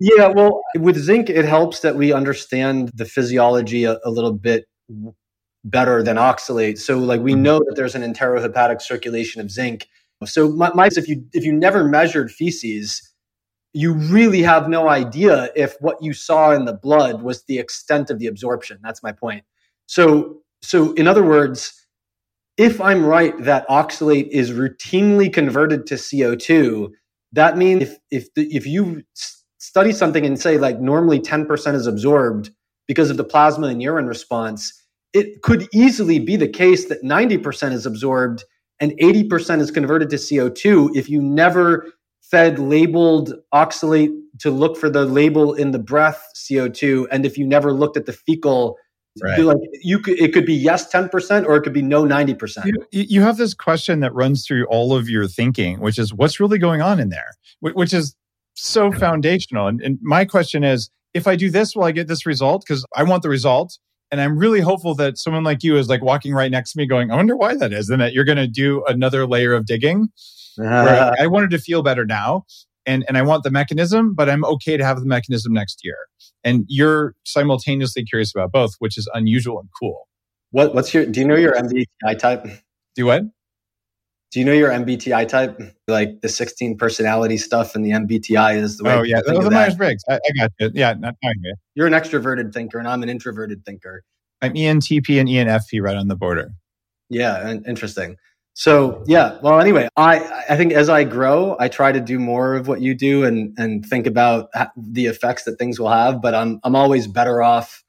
S2: Yeah, well, with zinc, it helps that we understand the physiology a, a little bit better than oxalate. So, like, we
S1: Mhm.
S2: know that there's an enterohepatic circulation of zinc. So, my, my if you if you never measured feces, you really have no idea if what you saw in the blood was the extent of the absorption. That's my point. So, so in other words, if I'm right that oxalate is routinely converted to CO2, that means if if the, if you study something and say like normally 10% is absorbed because of the plasma and urine response, it could easily be the case that 90% is absorbed and 80% is converted to CO2 if you never fed labeled oxalate to look for the label in the breath CO2 and if you never looked at the fecal
S1: Right.
S2: like you could it could be yes 10% or it could be no 90%.
S1: You, you have this question that runs through all of your thinking, which is what's really going on in there, which is so foundational. And, and my question is, if I do this, will I get this result? Because I want the result. And I'm really hopeful that someone like you is like walking right next to me going, I wonder why that is. And that you're going to do another layer of digging. Where I wanted to feel better now. And, and I want the mechanism, but I'm okay to have the mechanism next year. And you're simultaneously curious about both, which is unusual and cool.
S2: What what's your do you know your MBTI type?
S1: Do what?
S2: Do you know your MBTI type? Like the 16 personality stuff and the MBTI is the way
S1: Oh yeah, the
S2: that.
S1: Myers Briggs. I, I got you. Yeah, not, not you.
S2: You're an extroverted thinker and I'm an introverted thinker.
S1: I'm ENTP and ENFP right on the border.
S2: Yeah, interesting. So yeah, well anyway, I I think as I grow, I try to do more of what you do and and think about the effects that things will have, but I'm I'm always better off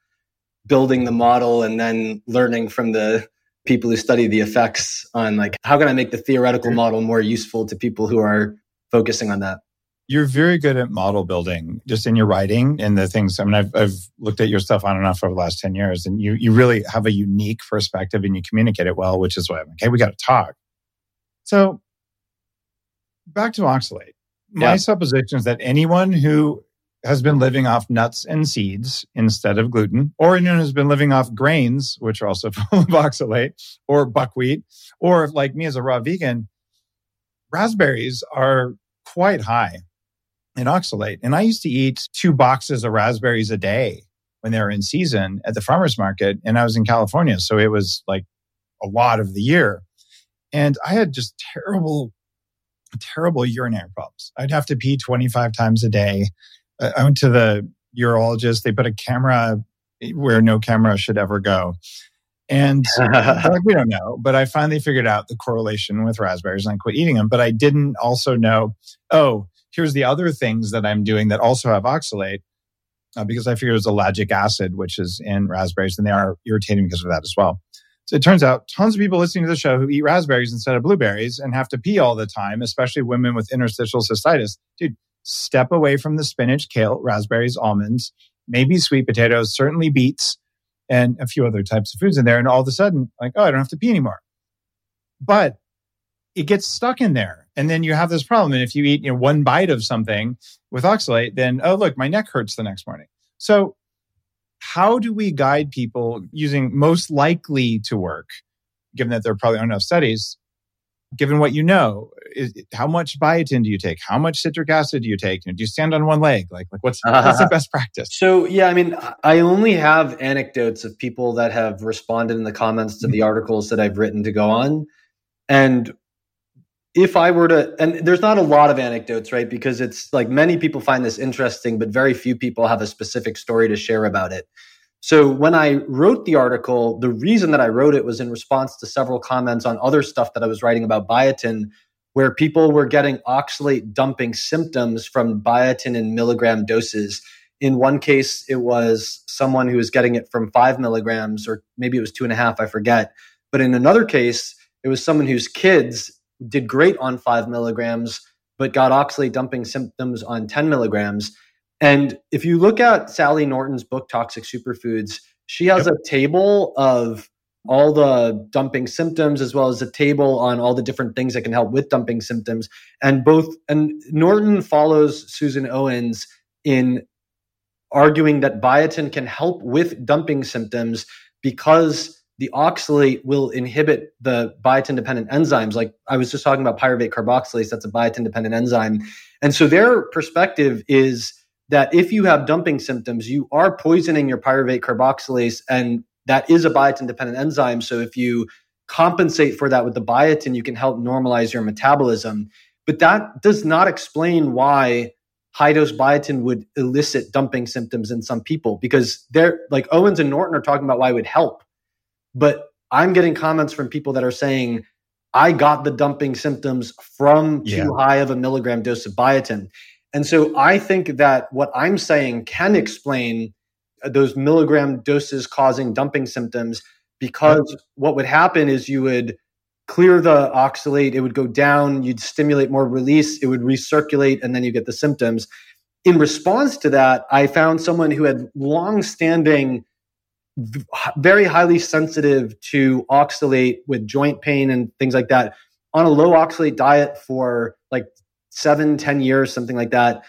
S2: building the model and then learning from the people who study the effects on like how can I make the theoretical model more useful to people who are focusing on that.
S1: You're very good at model building, just in your writing and the things. I mean, I've, I've looked at your stuff on and off over the last 10 years, and you, you really have a unique perspective and you communicate it well, which is why I'm like, hey, we got to talk. So back to oxalate. My
S2: Yeah.
S1: supposition is that anyone who has been living off nuts and seeds instead of gluten, or anyone who's been living off grains, which are also full of oxalate, or buckwheat, or like me as a raw vegan, raspberries are quite high in oxalate. And I used to eat two boxes of raspberries a day when they were in season at the farmer's market. And I was in California. So it was like a lot of the year. And I had just terrible, terrible urinary problems. I'd have to pee 25 times a day. I went to the urologist. They put a camera where no camera should ever go. And like, we don't know. But I finally figured out the correlation with raspberries and I quit eating them. But I didn't also know, oh, here's the other things that I'm doing that also have oxalate. Uh, because I figured it was ellagic acid, which is in raspberries, and they are irritating because of that as well. So it turns out tons of people listening to the show who eat raspberries instead of blueberries and have to pee all the time, especially women with interstitial cystitis. Dude, step away from the spinach, kale, raspberries, almonds, maybe sweet potatoes, certainly beets, and a few other types of foods in there. And all of a sudden, like, oh, I don't have to pee anymore. But it gets stuck in there. And then you have this problem. And if you eat you know, one bite of something with oxalate, then, oh, look, my neck hurts the next morning. So, how do we guide people using most likely to work, given that there probably aren't enough studies, given what you know? Is, how much biotin do you take? How much citric acid do you take? You know, do you stand on one leg? Like, like what's, what's the best practice?
S2: So yeah, I mean, I only have anecdotes of people that have responded in the comments to the mm-hmm. articles that I've written to go on, and if I were to, and there's not a lot of anecdotes, right? Because it's like many people find this interesting, but very few people have a specific story to share about it. So when I wrote the article, the reason that I wrote it was in response to several comments on other stuff that I was writing about biotin, where people were getting oxalate dumping symptoms from biotin in milligram doses. In one case, it was someone who was getting it from five milligrams, or maybe it was two and a half, I forget. But in another case, it was someone whose kids did great on five milligrams, but got oxalate dumping symptoms on 10 milligrams. And if you look at Sally Norton's book, Toxic Superfoods, she has yep. a table of all the dumping symptoms as well as a table on all the different things that can help with dumping symptoms. And both and norton follows susan owens in arguing that biotin can help with dumping symptoms because the oxalate will inhibit the biotin dependent enzymes. Like i was just talking about pyruvate carboxylase that's a biotin dependent enzyme. And so their perspective is that if you have dumping symptoms you are poisoning your pyruvate carboxylase and that is a biotin dependent enzyme. So if you compensate for that with the biotin, you can help normalize your metabolism. But that does not explain why high dose biotin would elicit dumping symptoms in some people because they're like Owens and Norton are talking about why it would help. But I'm getting comments from people that are saying, I got the dumping symptoms from yeah. too high of a milligram dose of biotin. And so I think that what I'm saying can explain those milligram doses causing dumping symptoms because what would happen is you would clear the oxalate, it would go down, you'd stimulate more release, it would recirculate, and then you get the symptoms. In response to that, I found someone who had long standing, very highly sensitive to oxalate with joint pain and things like that on a low oxalate diet for like seven, ten years, something like that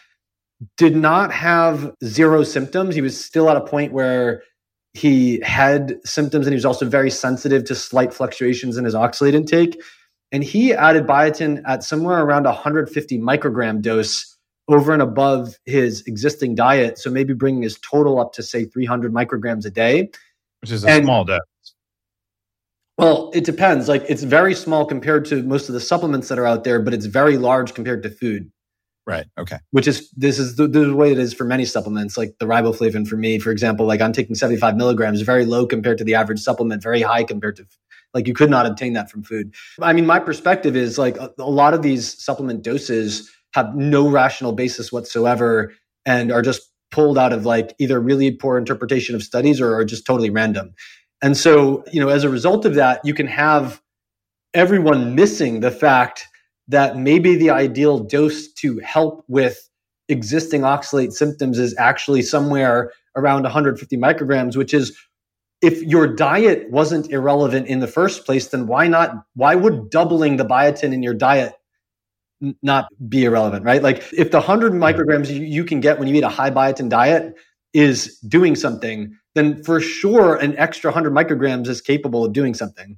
S2: did not have zero symptoms. He was still at a point where he had symptoms and he was also very sensitive to slight fluctuations in his oxalate intake. And he added biotin at somewhere around 150 microgram dose over and above his existing diet. So maybe bringing his total up to say 300 micrograms a day.
S1: Which is a and, small dose.
S2: Well, it depends. Like it's very small compared to most of the supplements that are out there, but it's very large compared to food.
S1: Right. Okay.
S2: Which is this is the, the, way it is for many supplements, like the riboflavin for me, for example. Like I'm taking 75 milligrams, very low compared to the average supplement, very high compared to like you could not obtain that from food. I mean, my perspective is like a, a lot of these supplement doses have no rational basis whatsoever and are just pulled out of like either really poor interpretation of studies or are just totally random. And so, you know, as a result of that, you can have everyone missing the fact that maybe the ideal dose to help with existing oxalate symptoms is actually somewhere around 150 micrograms, which is if your diet wasn't irrelevant in the first place, then why not? Why would doubling the biotin in your diet not be irrelevant, right? Like if the 100 micrograms you, you can get when you eat a high biotin diet is doing something, then for sure an extra 100 micrograms is capable of doing something.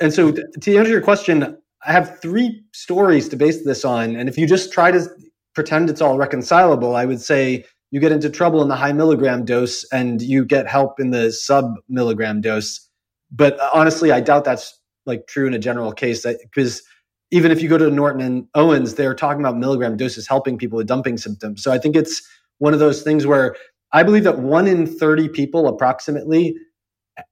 S2: And so to answer your question, I have three stories to base this on. And if you just try to pretend it's all reconcilable, I would say you get into trouble in the high milligram dose and you get help in the sub milligram dose. But uh, honestly, I doubt that's like true in a general case because even if you go to Norton and Owens, they're talking about milligram doses helping people with dumping symptoms. So I think it's one of those things where I believe that one in 30 people approximately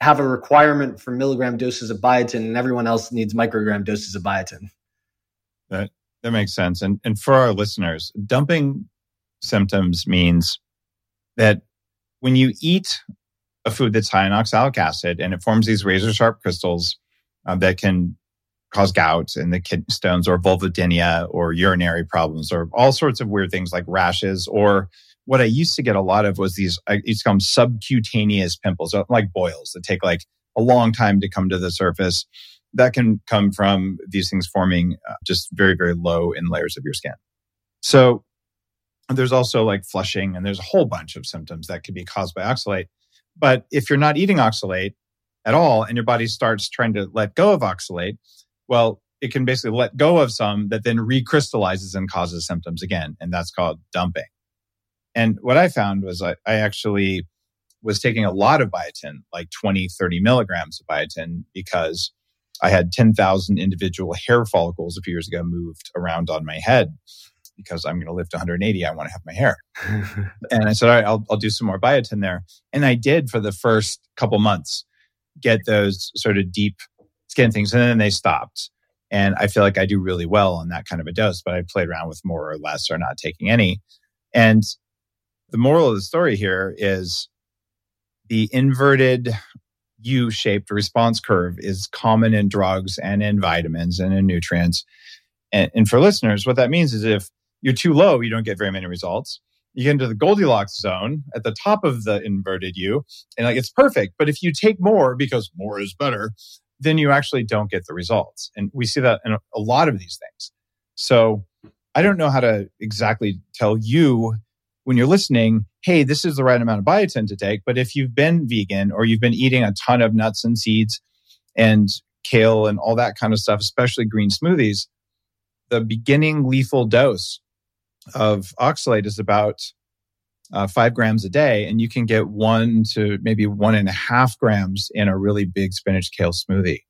S2: have a requirement for milligram doses of biotin and everyone else needs microgram doses of biotin.
S1: That that makes sense. And and for our listeners, dumping symptoms means that when you eat a food that's high in oxalic acid and it forms these razor sharp crystals uh, that can cause gout and the kidney stones or vulvodynia or urinary problems or all sorts of weird things like rashes or what I used to get a lot of was these, I used to call them subcutaneous pimples, uh, like boils that take like a long time to come to the surface. That can come from these things forming uh, just very, very low in layers of your skin. So there's also like flushing, and there's a whole bunch of symptoms that could be caused by oxalate. But if you're not eating oxalate at all and your body starts trying to let go of oxalate, well, it can basically let go of some that then recrystallizes and causes symptoms again. And that's called dumping. And what I found was I, I actually was taking a lot of biotin, like 20, 30 milligrams of biotin, because I had 10,000 individual hair follicles a few years ago moved around on my head because I'm going to lift 180. I want to have my hair. and I said, all right, I'll, I'll do some more biotin there. And I did for the first couple months get those sort of deep skin things. And then they stopped. And I feel like I do really well on that kind of a dose, but I played around with more or less or not taking any. And the moral of the story here is the inverted U shaped response curve is common in drugs and in vitamins and in nutrients. And, and, for listeners, what that means is if you're too low, you don't get very many results. you get into the Goldilocks zone at the top of the inverted U, and like it's perfect. But if you take more because more is better, then you actually don't get the results. And we see that in a, a lot of these things. So I don't know how to exactly tell you when you're listening, hey, this is the right amount of biotin to take. But if you've been vegan or you've been eating a ton of nuts and seeds and kale and all that kind of stuff, especially green smoothies, the beginning lethal dose of oxalate is about uh, five grams a day, and you can get one to maybe one and a half grams in a really big spinach kale smoothie.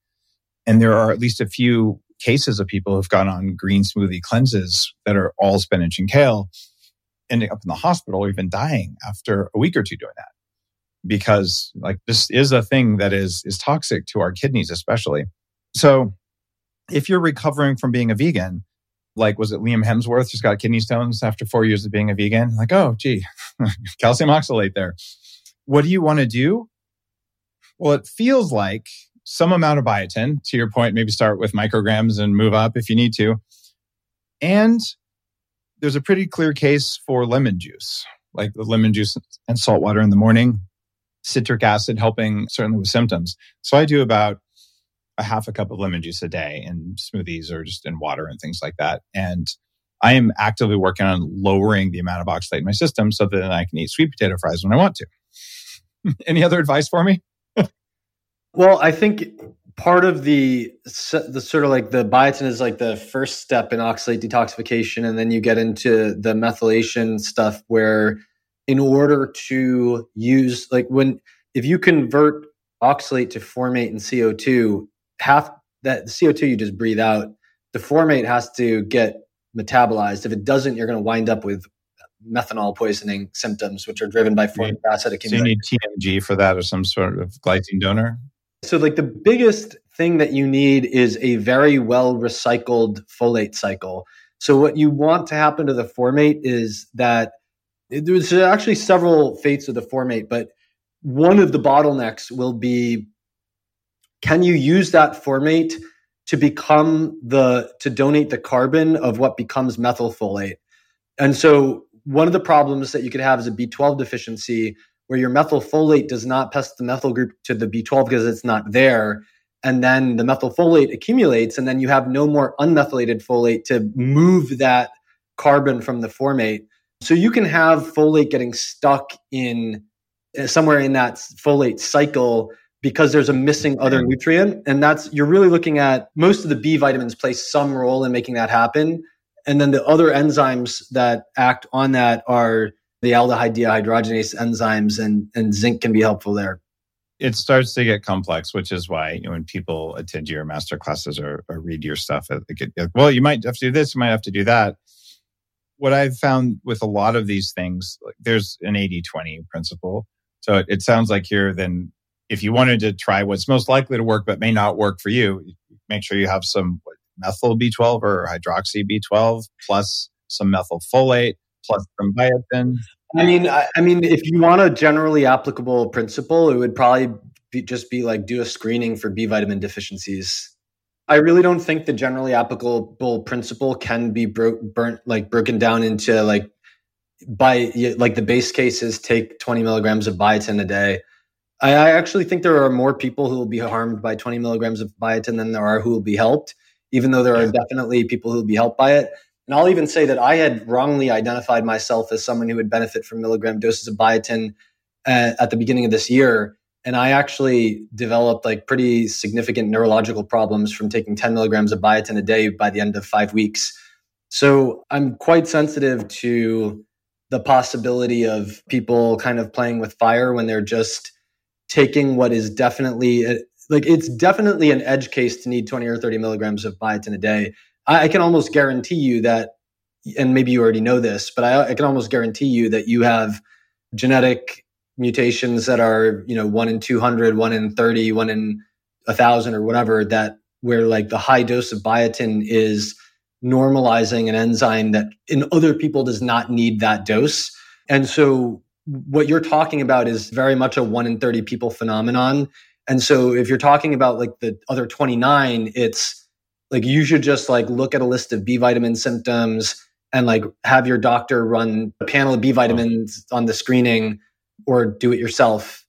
S1: And there are at least a few cases of people who've gone on green smoothie cleanses that are all spinach and kale, ending up in the hospital or even dying after a week or two doing that. Because like this is a thing that is is toxic to our kidneys, especially. So if you're recovering from being a vegan, like was it Liam Hemsworth just got kidney stones after four years of being a vegan? Like, oh, gee, calcium oxalate there. What do you want to do? Well, it feels like some amount of biotin. To your point, maybe start with micrograms and move up if you need to. And there's a pretty clear case for lemon juice, like the lemon juice and salt water in the morning, citric acid helping certainly with symptoms. So I do about a half a cup of lemon juice a day in smoothies or just in water and things like that. And I am actively working on lowering the amount of oxalate in my system so that I can eat sweet potato fries when I want to. Any other advice for me?
S2: well, I think part of the the sort of like the biotin is like the first step in oxalate detoxification, and then you get into the methylation stuff where, in order to use like when if you convert oxalate to formate and CO two, half that CO2 you just breathe out, the formate has to get metabolized. If it doesn't, you're going to wind up with methanol poisoning symptoms, which are driven by formic acid
S1: accumulation. So you need TMG for that or some sort of glycine donor?
S2: So, like the biggest thing that you need is a very well recycled folate cycle. So, what you want to happen to the formate is that there's actually several fates of the formate, but one of the bottlenecks will be can you use that formate to become the to donate the carbon of what becomes methylfolate and so one of the problems that you could have is a b12 deficiency where your methylfolate does not pass the methyl group to the b12 because it's not there and then the methylfolate accumulates and then you have no more unmethylated folate to move that carbon from the formate so you can have folate getting stuck in eh, somewhere in that folate cycle because there's a missing other nutrient. And that's, you're really looking at most of the B vitamins play some role in making that happen. And then the other enzymes that act on that are the aldehyde dehydrogenase enzymes, and, and zinc can be helpful there.
S1: It starts to get complex, which is why you know, when people attend your master classes or, or read your stuff, well, you might have to do this, you might have to do that. What I've found with a lot of these things, like there's an 80 20 principle. So it, it sounds like here, then if you wanted to try what's most likely to work but may not work for you, make sure you have some methyl B12 or hydroxy B12 plus some methylfolate plus some biotin.
S2: I mean, I, I mean, if you want a generally applicable principle, it would probably be, just be like do a screening for B vitamin deficiencies. I really don't think the generally applicable principle can be bro- burnt like broken down into like by like the base case is take 20 milligrams of biotin a day I, I actually think there are more people who will be harmed by 20 milligrams of biotin than there are who will be helped, even though there are definitely people who will be helped by it. And I'll even say that I had wrongly identified myself as someone who would benefit from milligram doses of biotin at, uh, at the beginning of this year. And I actually developed like pretty significant neurological problems from taking 10 milligrams of biotin a day by the end of five weeks. So I'm quite sensitive to the possibility of people kind of playing with fire when they're just taking what is definitely a, like it's definitely an edge case to need 20 or 30 milligrams of biotin a day. I, I can almost guarantee you that, and maybe you already know this, but I, I can almost guarantee you that you have genetic mutations that are, you know, one in 200, one in 30, one in a thousand or whatever that where like the high dose of biotin is normalizing an enzyme that in other people does not need that dose. And so what you're talking about is very much a one in 30 people phenomenon. And so if you're talking about like the other 29, it's like you should just like look at a list of B vitamin symptoms and like have your doctor run a panel of B vitamins on the screening or do it yourself.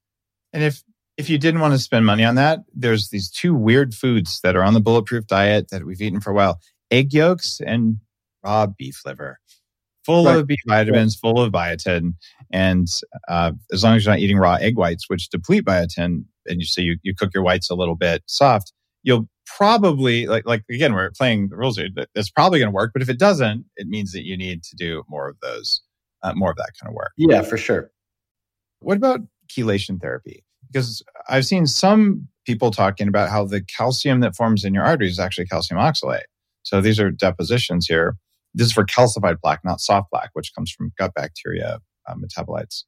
S1: And if if you didn't want to spend money on that, there's these two weird foods that are on the bulletproof diet that we've eaten for a while: egg yolks and raw beef liver, full right. of B vitamins, full of biotin. And uh, as long as you're not eating raw egg whites, which deplete biotin, and you say you, you cook your whites a little bit soft, you'll probably like like again we're playing the rules here. That's probably going to work. But if it doesn't, it means that you need to do more of those, uh, more of that kind of work.
S2: Yeah, for sure.
S1: What about chelation therapy? Because I've seen some people talking about how the calcium that forms in your arteries is actually calcium oxalate. So these are depositions here. This is for calcified plaque, not soft plaque, which comes from gut bacteria uh, metabolites.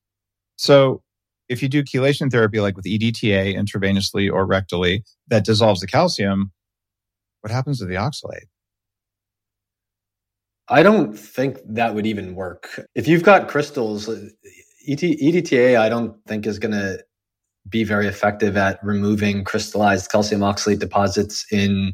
S1: So if you do chelation therapy, like with EDTA intravenously or rectally, that dissolves the calcium, what happens to the oxalate?
S2: I don't think that would even work. If you've got crystals, EDTA, I don't think is going to be very effective at removing crystallized calcium oxalate deposits in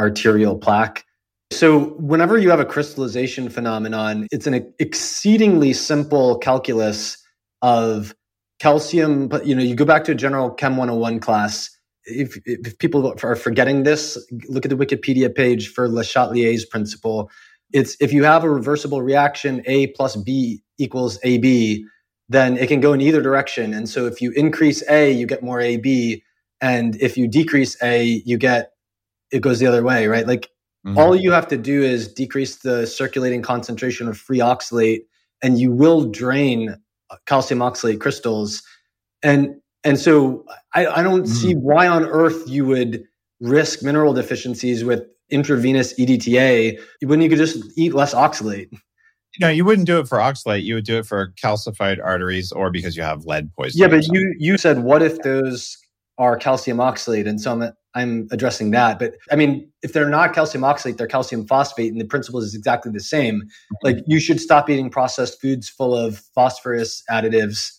S2: arterial plaque. So, whenever you have a crystallization phenomenon, it's an exceedingly simple calculus of calcium. But you know, you go back to a general Chem 101 class. If, if people are forgetting this, look at the Wikipedia page for Le Chatelier's principle. It's if you have a reversible reaction, A plus B equals AB, then it can go in either direction. And so if you increase A, you get more AB. And if you decrease A, you get, it goes the other way, right? Like mm-hmm. all you have to do is decrease the circulating concentration of free oxalate and you will drain calcium oxalate crystals. And, and so I, I don't mm-hmm. see why on earth you would risk mineral deficiencies with intravenous EDTA when you could just eat less oxalate
S1: No, you wouldn't do it for oxalate. You would do it for calcified arteries or because you have lead poisoning.
S2: Yeah, but you you said what if those are calcium oxalate, and so I'm I'm addressing that. But I mean, if they're not calcium oxalate, they're calcium phosphate, and the principle is exactly the same. Like you should stop eating processed foods full of phosphorus additives.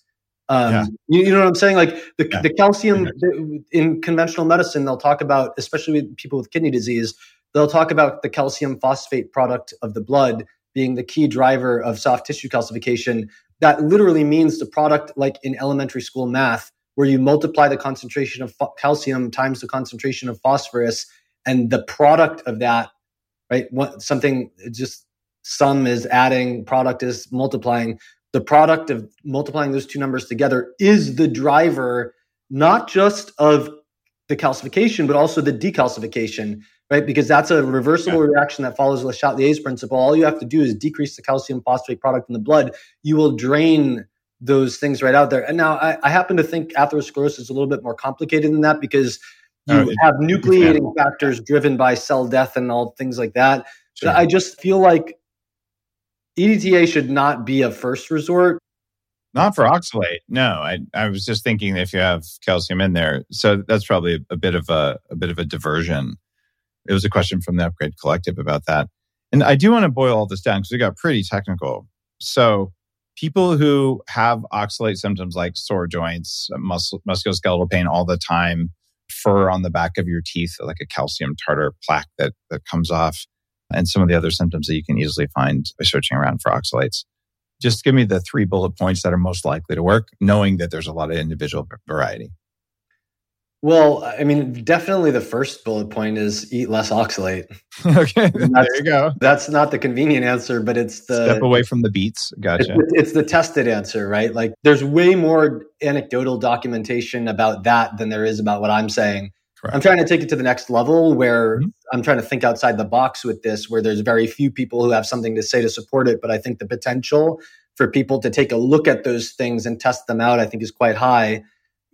S2: Um, yeah. you, you, know what I'm saying? Like the, yeah. the calcium the, in conventional medicine, they'll talk about, especially with people with kidney disease, they'll talk about the calcium phosphate product of the blood being the key driver of soft tissue calcification, that literally means the product like in elementary school math, where you multiply the concentration of calcium times the concentration of phosphorus, and the product of that, right? What, something just sum is adding, product is multiplying. The product of multiplying those two numbers together is the driver, not just of the calcification, but also the decalcification right? Because that's a reversible yeah. reaction that follows Le Chatelier's principle. All you have to do is decrease the calcium phosphate product in the blood. You will drain those things right out there. And now I, I happen to think atherosclerosis is a little bit more complicated than that because you oh, have nucleating factors driven by cell death and all things like that. Sure. But I just feel like EDTA should not be a first resort.
S1: Not for oxalate. No, I, I was just thinking if you have calcium in there, so that's probably a bit of a, a bit of a diversion it was a question from the Upgrade Collective about that. And I do want to boil all this down because we got pretty technical. So, people who have oxalate symptoms like sore joints, muscle, musculoskeletal pain all the time, fur on the back of your teeth, like a calcium tartar plaque that, that comes off, and some of the other symptoms that you can easily find by searching around for oxalates. Just give me the three bullet points that are most likely to work, knowing that there's a lot of individual variety.
S2: Well, I mean, definitely the first bullet point is eat less oxalate.
S1: okay, there you go.
S2: That's not the convenient answer, but it's the
S1: step away from the beets. Gotcha.
S2: It's, it's the tested answer, right? Like, there's way more anecdotal documentation about that than there is about what I'm saying. Correct. I'm trying to take it to the next level where mm-hmm. I'm trying to think outside the box with this, where there's very few people who have something to say to support it. But I think the potential for people to take a look at those things and test them out, I think, is quite high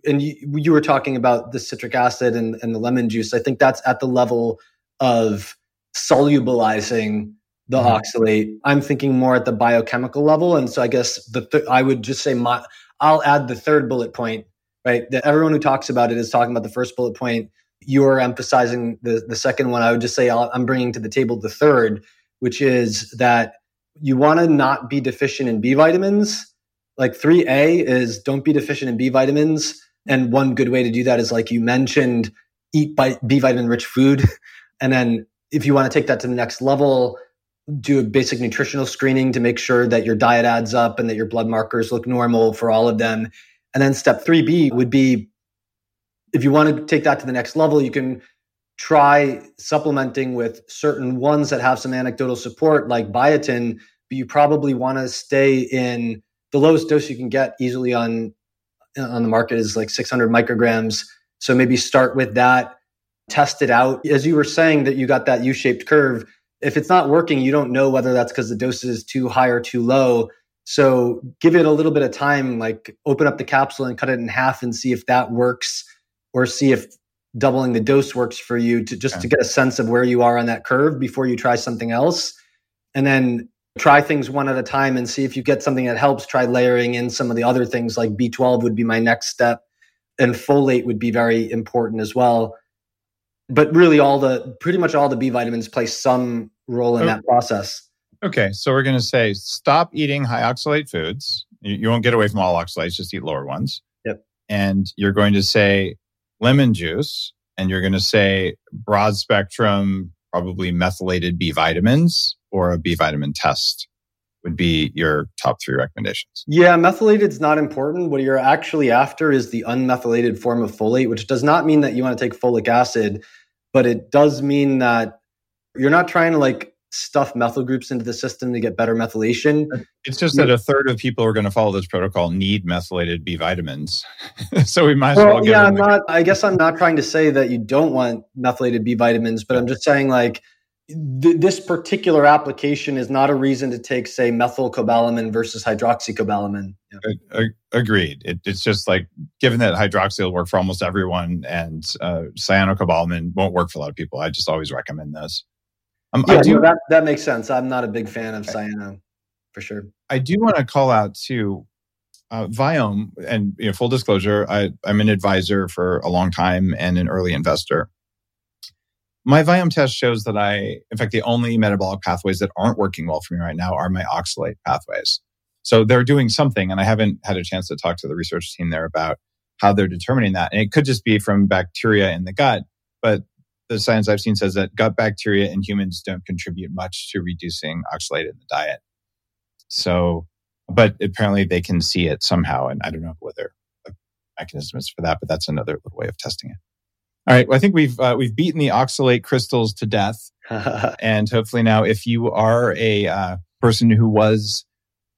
S2: and you, you were talking about the citric acid and, and the lemon juice. I think that's at the level of solubilizing the mm-hmm. oxalate. I'm thinking more at the biochemical level, and so I guess the th- I would just say my I'll add the third bullet point. Right, that everyone who talks about it is talking about the first bullet point. You're emphasizing the the second one. I would just say I'm bringing to the table the third, which is that you want to not be deficient in B vitamins. Like 3A is don't be deficient in B vitamins and one good way to do that is like you mentioned, eat B vitamin rich food. And then if you want to take that to the next level, do a basic nutritional screening to make sure that your diet adds up and that your blood markers look normal for all of them. And then step 3B would be if you want to take that to the next level, you can try supplementing with certain ones that have some anecdotal support like biotin, but you probably want to stay in the lowest dose you can get easily on on the market is like 600 micrograms. So maybe start with that, test it out. As you were saying that you got that U-shaped curve, if it's not working, you don't know whether that's because the dose is too high or too low. So give it a little bit of time, like open up the capsule and cut it in half and see if that works or see if doubling the dose works for you to just okay. to get a sense of where you are on that curve before you try something else. And then try things one at a time and see if you get something that helps. Try layering in some of the other things like B12 would be my next step and folate would be very important as well but really all the pretty much all the B vitamins play some role in okay. that process.
S1: Okay, so we're going to say stop eating high oxalate foods. You, you, won't get away from all oxalates; just eat lower ones.
S2: Yep.
S1: And you're going to say lemon juice, and you're going to say broad spectrum, probably methylated B vitamins or a B vitamin test would be your top three recommendations.
S2: Yeah, methylated is not important. What you're actually after is the unmethylated form of folate, which does not mean that you want to take folic acid but it does mean that you're not trying to like stuff methyl groups into the system to get better methylation.
S1: It's just that a third of people who are going to follow this protocol need methylated B vitamins. so we might as well,
S2: well yeah, I'm not I guess I'm not trying to say that you don't want methylated B vitamins, but I'm just saying like th- this particular application is not a reason to take say methylcobalamin versus hydroxycobalamin.
S1: Yeah. Agreed. It, it's just like given that hydroxy will work for almost everyone and uh, cyanocobalamin won't work for a lot of people. I just always recommend this.
S2: Um, yeah, do, no, that that makes sense. I'm not a big fan of okay. cyano for sure.
S1: I do want to call out to uh, Viome, and you know, full disclosure, I, I'm an advisor for a long time and an early investor. My Viome test shows that I, in fact, the only metabolic pathways that aren't working well for me right now are my oxalate pathways. So they're doing something, and I haven't had a chance to talk to the research team there about how they're determining that. And it could just be from bacteria in the gut, but the science I've seen says that gut bacteria in humans don't contribute much to reducing oxalate in the diet. So, but apparently they can see it somehow, and I don't know whether a mechanism is for that, but that's another way of testing it. All right. Well, I think we've uh, we've beaten the oxalate crystals to death, and hopefully now, if you are a uh, person who was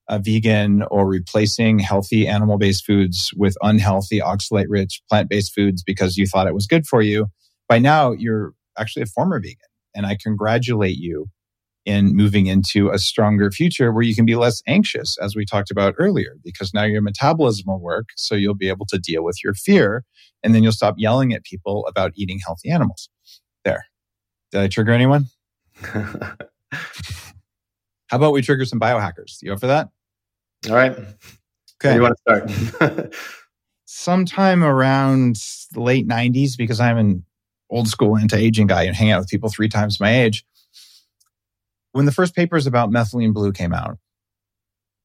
S1: a vegan or replacing healthy animal based foods with unhealthy oxalate rich plant based foods because you thought it was good for you, by now you're actually a former vegan, and I congratulate you in moving into a stronger future where you can be less anxious, as we talked about earlier, because now your metabolism will work. So you'll be able to deal with your fear. And then you'll stop yelling at people about eating healthy animals. There. Did I trigger anyone? How about we trigger some biohackers? You up for that?
S2: All right. Okay. Where do you want to start?
S1: Sometime around the late 90s, because I'm an old school anti aging guy and hang out with people three times my age when the first papers about methylene blue came out,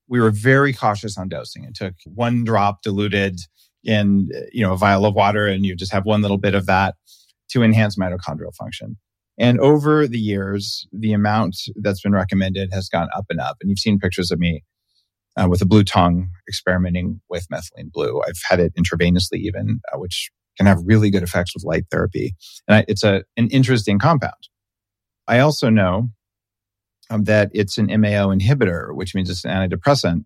S1: we were very cautious on dosing. It took one drop diluted in you know a vial of water, and you just have one little bit of that to enhance mitochondrial function. And over the years, the amount that's been recommended has gone up and up. And you've seen pictures of me uh, with a blue tongue experimenting with methylene blue. I've had it intravenously, even, uh, which can have really good effects with light therapy. And I, it's a an interesting compound. I also know um, that it's an MAO inhibitor, which means it's an antidepressant,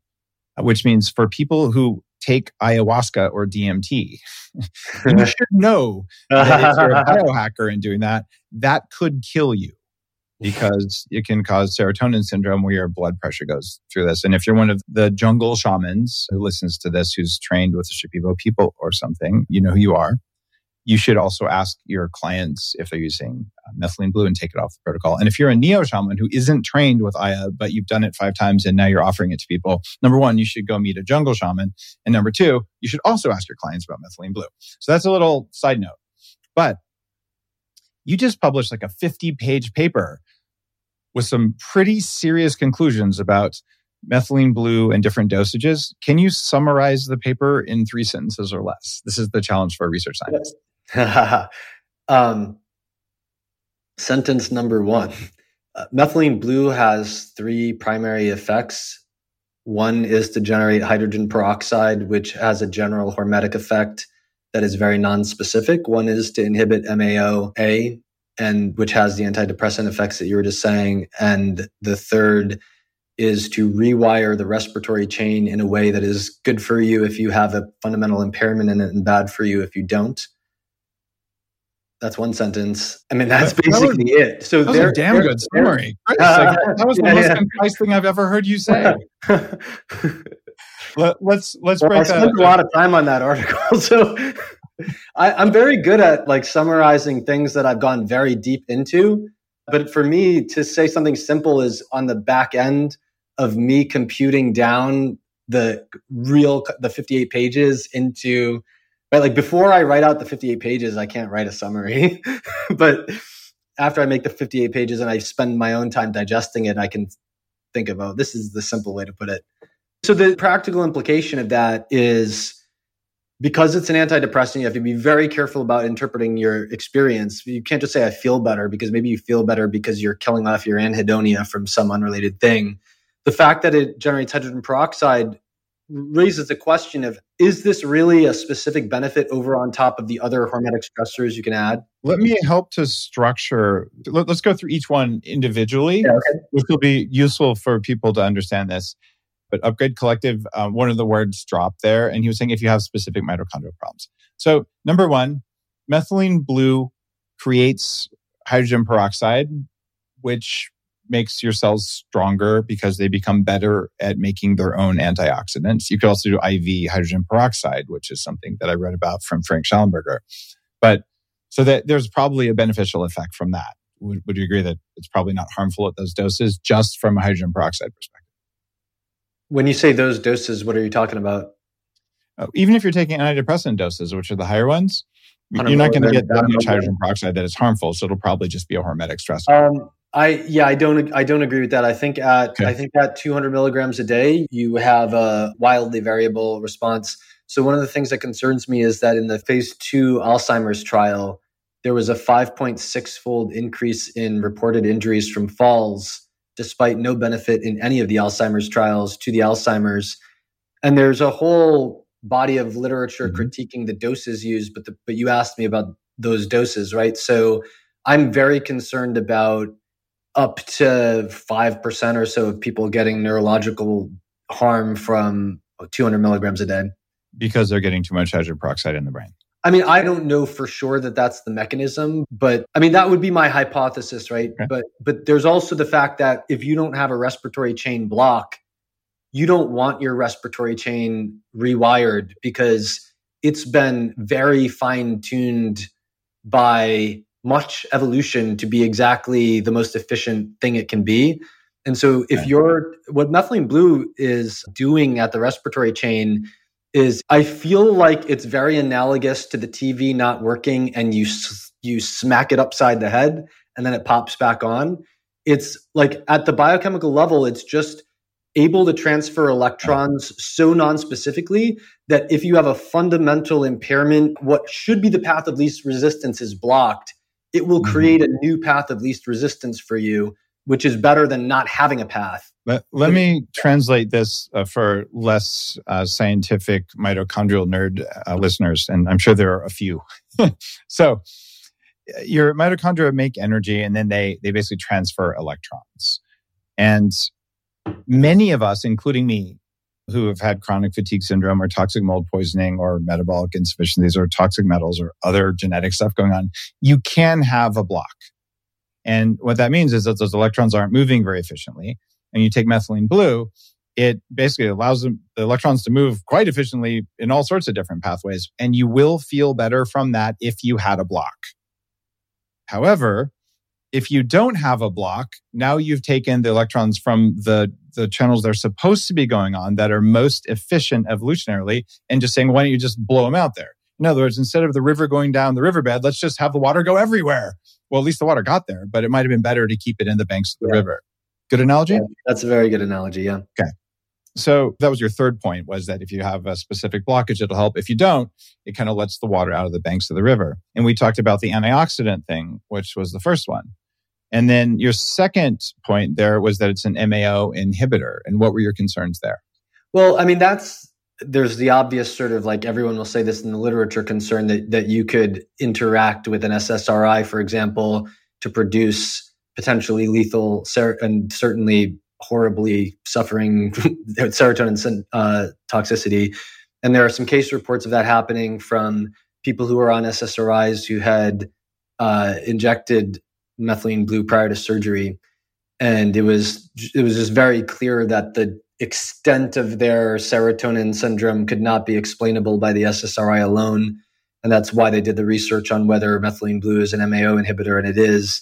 S1: which means for people who take ayahuasca or DMT, you should know that if you're a biohacker in doing that, that could kill you because it can cause serotonin syndrome where your blood pressure goes through this. And if you're one of the jungle shamans who listens to this, who's trained with the Shipibo people or something, you know who you are you should also ask your clients if they're using uh, methylene blue and take it off the protocol. And if you're a neo shaman who isn't trained with Aya, but you've done it five times and now you're offering it to people, number one, you should go meet a jungle shaman. And number two, you should also ask your clients about methylene blue. So that's a little side note. But you just published like a 50 page paper with some pretty serious conclusions about methylene blue and different dosages. Can you summarize the paper in three sentences or less? This is the challenge for a research scientist.
S2: um, sentence number one Uh, methylene blue has three primary effects. One is to generate hydrogen peroxide, which has a general hormetic effect that is very non-specific. One is to inhibit MAOA, and which has the antidepressant effects that you were just saying. And the third is to rewire the respiratory chain in a way that is good for you if you have a fundamental impairment in it and bad for you if you don't. That's one sentence. I mean, that's basically that was,
S1: it. So that was a damn good summary. Uh, that was the yeah, most yeah. concise thing I've ever heard you say. Let, us let's, let's well, break. I
S2: spent a lot of time on that article, so I, I'm very good at like summarizing things that I've gone very deep into. But for me to say something simple is on the back end of me computing down the real the 58 pages into right like before I write out the 58 pages I can't write a summary but after I make the 58 pages and I spend my own time digesting it I can think of oh this is the simple way to put it so the practical implication of that is because it's an antidepressant, you have to be very careful about interpreting your experience. You can't just say, I feel better, because maybe you feel better because you're killing off your anhedonia from some unrelated thing the fact that it generates hydrogen peroxide raises the question of is this really a specific benefit over on top of the other hormetic stressors you can add?
S1: Let me help to structure. Let, us go through each one individually, yeah, okay. which will be useful for people to understand this. But Upgrade Collective, um, one of the words dropped there, and he was saying if you have specific mitochondrial problems. So, number one, methylene blue creates hydrogen peroxide, which makes your cells stronger because they become better at making their own antioxidants. You could also do IV hydrogen peroxide, which is something that I read about from Frank Shallenberger. But so that there's probably a beneficial effect from that. Would, would you agree that it's probably not harmful at those doses just from a hydrogen peroxide perspective?
S2: When you say those doses, what are you talking about?
S1: Oh, even if you're taking antidepressant doses, which are the higher ones, you're not going to get that much hydrogen peroxide that is harmful. So it'll probably just be a hormetic stressor. Um,
S2: I yeah, I don't I don't agree with that. I think at okay. I think at 200 milligrams a day, you have a wildly variable response. So one of the things that concerns me is that in the phase two Alzheimer's trial, there was a 5.6 fold increase in reported injuries from falls, despite no benefit in any of the Alzheimer's trials to the Alzheimer's. And there's a whole body of literature mm-hmm. critiquing the doses used, but the, but you asked me about those doses, right? So I'm very concerned about up to 5% or so of people getting neurological harm from 200 milligrams a day.
S1: Because they're getting too much hydrogen peroxide in the brain.
S2: I mean, I don't know for sure that that's the mechanism, but I mean, that would be my hypothesis, right? Okay. But, but there's also the fact that if you don't have a respiratory chain block, you don't want your respiratory chain rewired because it's been very fine tuned by much evolution to be exactly the most efficient thing it can be. And so if you're what methylene blue is doing at the respiratory chain is I feel like it's very analogous to the TV not working and you you smack it upside the head and then it pops back on. It's like at the biochemical level it's just able to transfer electrons so non-specifically that if you have a fundamental impairment what should be the path of least resistance is blocked it will mm-hmm. create a new path of least resistance for you, which is better than not having a path.
S1: Let, let me translate this uh, for less uh, scientific mitochondrial nerd uh, listeners, and I'm sure there are a few. so, your mitochondria make energy, and then they they basically transfer electrons. And many of us, including me, who have had chronic fatigue syndrome or toxic mold poisoning or metabolic insufficiencies or toxic metals or other genetic stuff going on, you can have a block. And what that means is that those electrons aren't moving very efficiently. And you take methylene blue, it basically allows the electrons to move quite efficiently in all sorts of different pathways. And you will feel better from that if you had a block. However, if you don't have a block, now you've taken the electrons from the, the channels they're supposed to be going on that are most efficient evolutionarily and just saying, why don't you just blow them out there? In other words, instead of the river going down the riverbed, let's just have the water go everywhere. Well, at least the water got there, but it might have been better to keep it in the banks of the yeah. river. Good analogy? Yeah,
S2: that's a very good analogy. Yeah.
S1: Okay. So that was your third point was that if you have a specific blockage, it'll help. If you don't, it kind of lets the water out of the banks of the river. And we talked about the antioxidant thing, which was the first one. And then your second point there was that it's an MAO inhibitor. And what were your concerns there?
S2: Well, I mean, that's there's the obvious sort of like everyone will say this in the literature concern that that you could interact with an SSRI, for example, to produce potentially lethal ser- and certainly horribly suffering serotonin uh, toxicity. And there are some case reports of that happening from people who are on SSRIs who had uh, injected methylene blue prior to surgery, and it was it was just very clear that the extent of their serotonin syndrome could not be explainable by the SSRI alone. And that's why they did the research on whether methylene blue is an MAO inhibitor, and it is.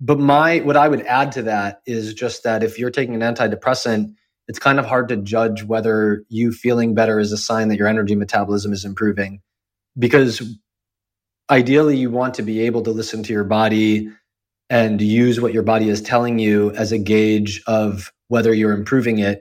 S2: But my what I would add to that is just that if you're taking an antidepressant, it's kind of hard to judge whether you feeling better is a sign that your energy metabolism is improving. Because ideally you want to be able to listen to your body and use what your body is telling you as a gauge of whether you're improving it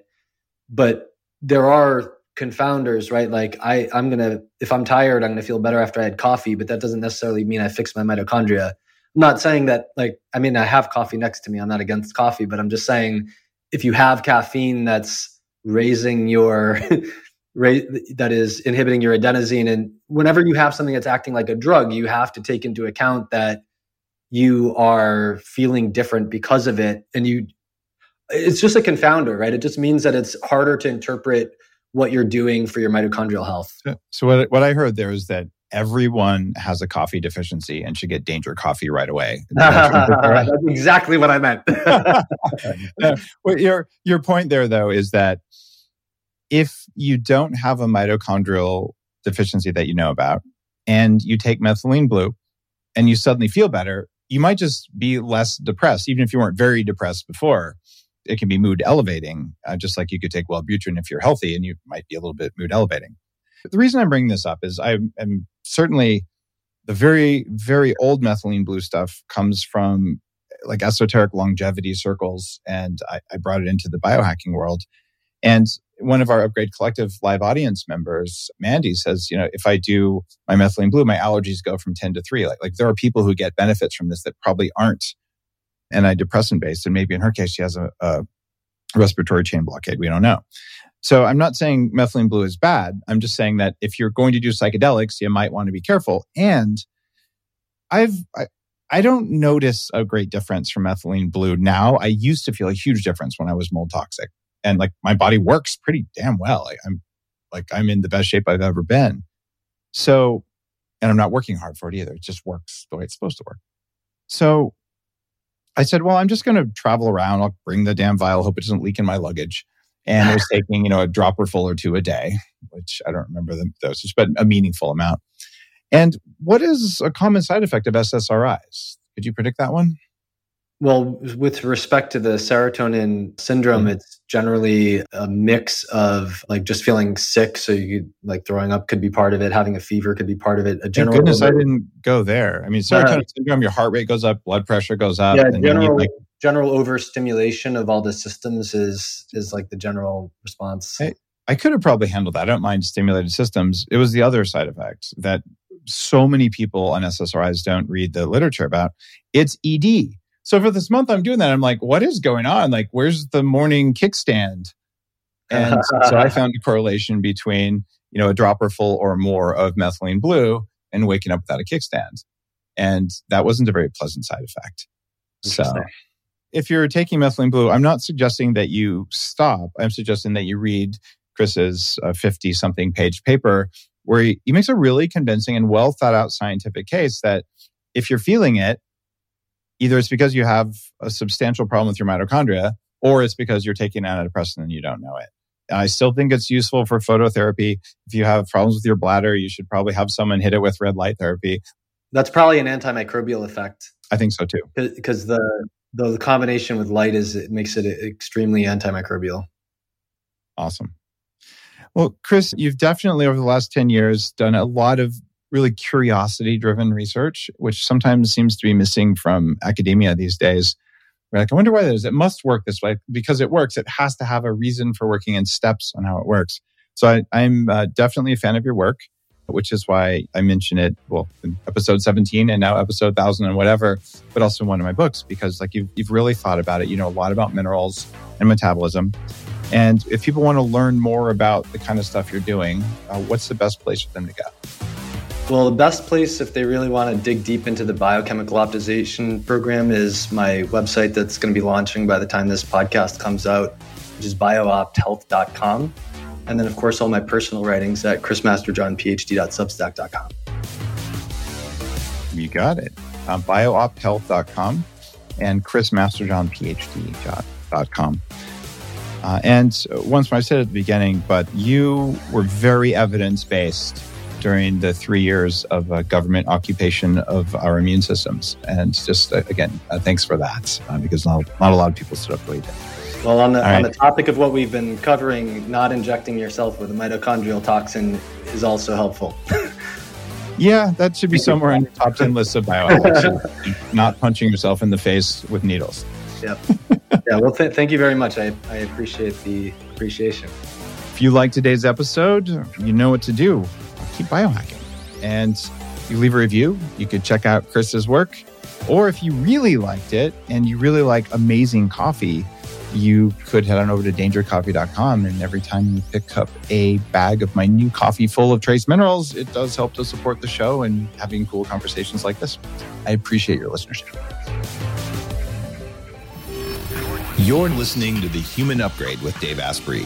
S2: but there are confounders, right? Like I, I'm gonna, if I'm tired, I'm gonna feel better after I had coffee, but that doesn't necessarily mean I fixed my mitochondria. Not saying that, like, I mean, I have coffee next to me. I'm not against coffee, but I'm just saying if you have caffeine that's raising your, rate that is inhibiting your adenosine, and whenever you have something that's acting like a drug, you have to take into account that you are feeling different because of it, and you it's just a confounder, right? It just means that it's harder to interpret what you're doing for your mitochondrial health.
S1: So what what I heard there is that everyone has a coffee deficiency and should get danger coffee right away.
S2: That's exactly what I meant.
S1: well, your your point there though is that if you don't have a mitochondrial deficiency that you know about and you take methylene blue and you suddenly feel better, you might just be less depressed even if you weren't very depressed before it can be mood elevating, uh, just like you could take Wellbutrin if you're healthy and you might be a little bit mood elevating. The reason I'm bringing this up is I am certainly the very, very old methylene blue stuff comes from like esoteric longevity circles. And I, I brought it into the biohacking world. And one of our Upgrade Collective live audience members, Mandy, says, you know, if I do my methylene blue, my allergies go from 10 to 3. Like, like there are people who get benefits from this that probably aren't antidepressant based. And maybe in her case, she has a, a respiratory chain blockade. We don't know. So I'm not saying methylene blue is bad. I'm just saying that if you're going to do psychedelics, you might want to be careful. And I've, I, I don't notice a great difference from methylene blue now. I used to feel a huge difference when I was mold toxic and like my body works pretty damn well. Like I'm like, I'm in the best shape I've ever been. So, and I'm not working hard for it either. It just works the way it's supposed to work. So I said, well, I'm just going to travel around. I'll bring the damn vial, hope it doesn't leak in my luggage. And was taking, you know, a dropper full or two a day, which I don't remember the dosage, but a meaningful amount. And what is a common side effect of SSRIs? Could you predict that one?
S2: Well, with respect to the serotonin syndrome, mm-hmm. it's generally a mix of like just feeling sick. So you like throwing up could be part of it. Having a fever could be part of it.
S1: A general. Thank goodness I didn't go there. I mean, serotonin uh, syndrome, your heart rate goes up, blood pressure goes up.
S2: Yeah, general, like, general overstimulation of all the systems is is like the general response.
S1: I, I could have probably handled that. I don't mind stimulated systems. It was the other side effect that so many people on SSRIs don't read the literature about. It's ED so for this month, I'm doing that. I'm like, what is going on? Like, where's the morning kickstand? And so I found a correlation between, you know, a dropper full or more of methylene blue and waking up without a kickstand. And that wasn't a very pleasant side effect. So if you're taking methylene blue, I'm not suggesting that you stop. I'm suggesting that you read Chris's 50 uh, something page paper where he, he makes a really convincing and well thought out scientific case that if you're feeling it, either it's because you have a substantial problem with your mitochondria or it's because you're taking antidepressant and you don't know it. I still think it's useful for phototherapy. If you have problems with your bladder, you should probably have someone hit it with red light therapy.
S2: That's probably an antimicrobial effect.
S1: I think so too.
S2: Because the, the combination with light is it makes it extremely antimicrobial.
S1: Awesome. Well, Chris, you've definitely over the last 10 years done a lot of really curiosity driven research, which sometimes seems to be missing from academia these days. We're like, I wonder why that is. It must work this way because it works. It has to have a reason for working and steps on how it works. So I, am uh, definitely a fan of your work. Which is why I mention it, well, in episode 17 and now episode 1000 and whatever, but also one of my books, because like you've, you've really thought about it. You know a lot about minerals and metabolism. And if people want to learn more about the kind of stuff you're doing, uh, what's the best place for them to go?
S2: Well, the best place if they really want to dig deep into the biochemical optimization program is my website that's going to be launching by the time this podcast comes out, which is bioopthealth.com. And then, of course, all my personal writings at chrismasterjohnphd.substack.com.
S1: You got it. Um, bioopthealth.com and chrismasterjohnphd.com. Uh, and once I said at the beginning, but you were very evidence based during the three years of uh, government occupation of our immune systems. And just uh, again, uh, thanks for that, uh, because not, not a lot of people stood up for you.
S2: Well, on the, on the topic of what we've been covering, not injecting yourself with a mitochondrial toxin is also helpful.
S1: yeah, that should be somewhere in the top 10 list of biohacks. not punching yourself in the face with needles.
S2: Yep. yeah, well, th- thank you very much. I, I appreciate the appreciation.
S1: If you like today's episode, you know what to do. Keep biohacking. And you leave a review, you could check out Chris's work. Or if you really liked it and you really like amazing coffee, you could head on over to dangercoffee.com. And every time you pick up a bag of my new coffee full of trace minerals, it does help to support the show and having cool conversations like this. I appreciate your listenership.
S5: You're listening to The Human Upgrade with Dave Asprey.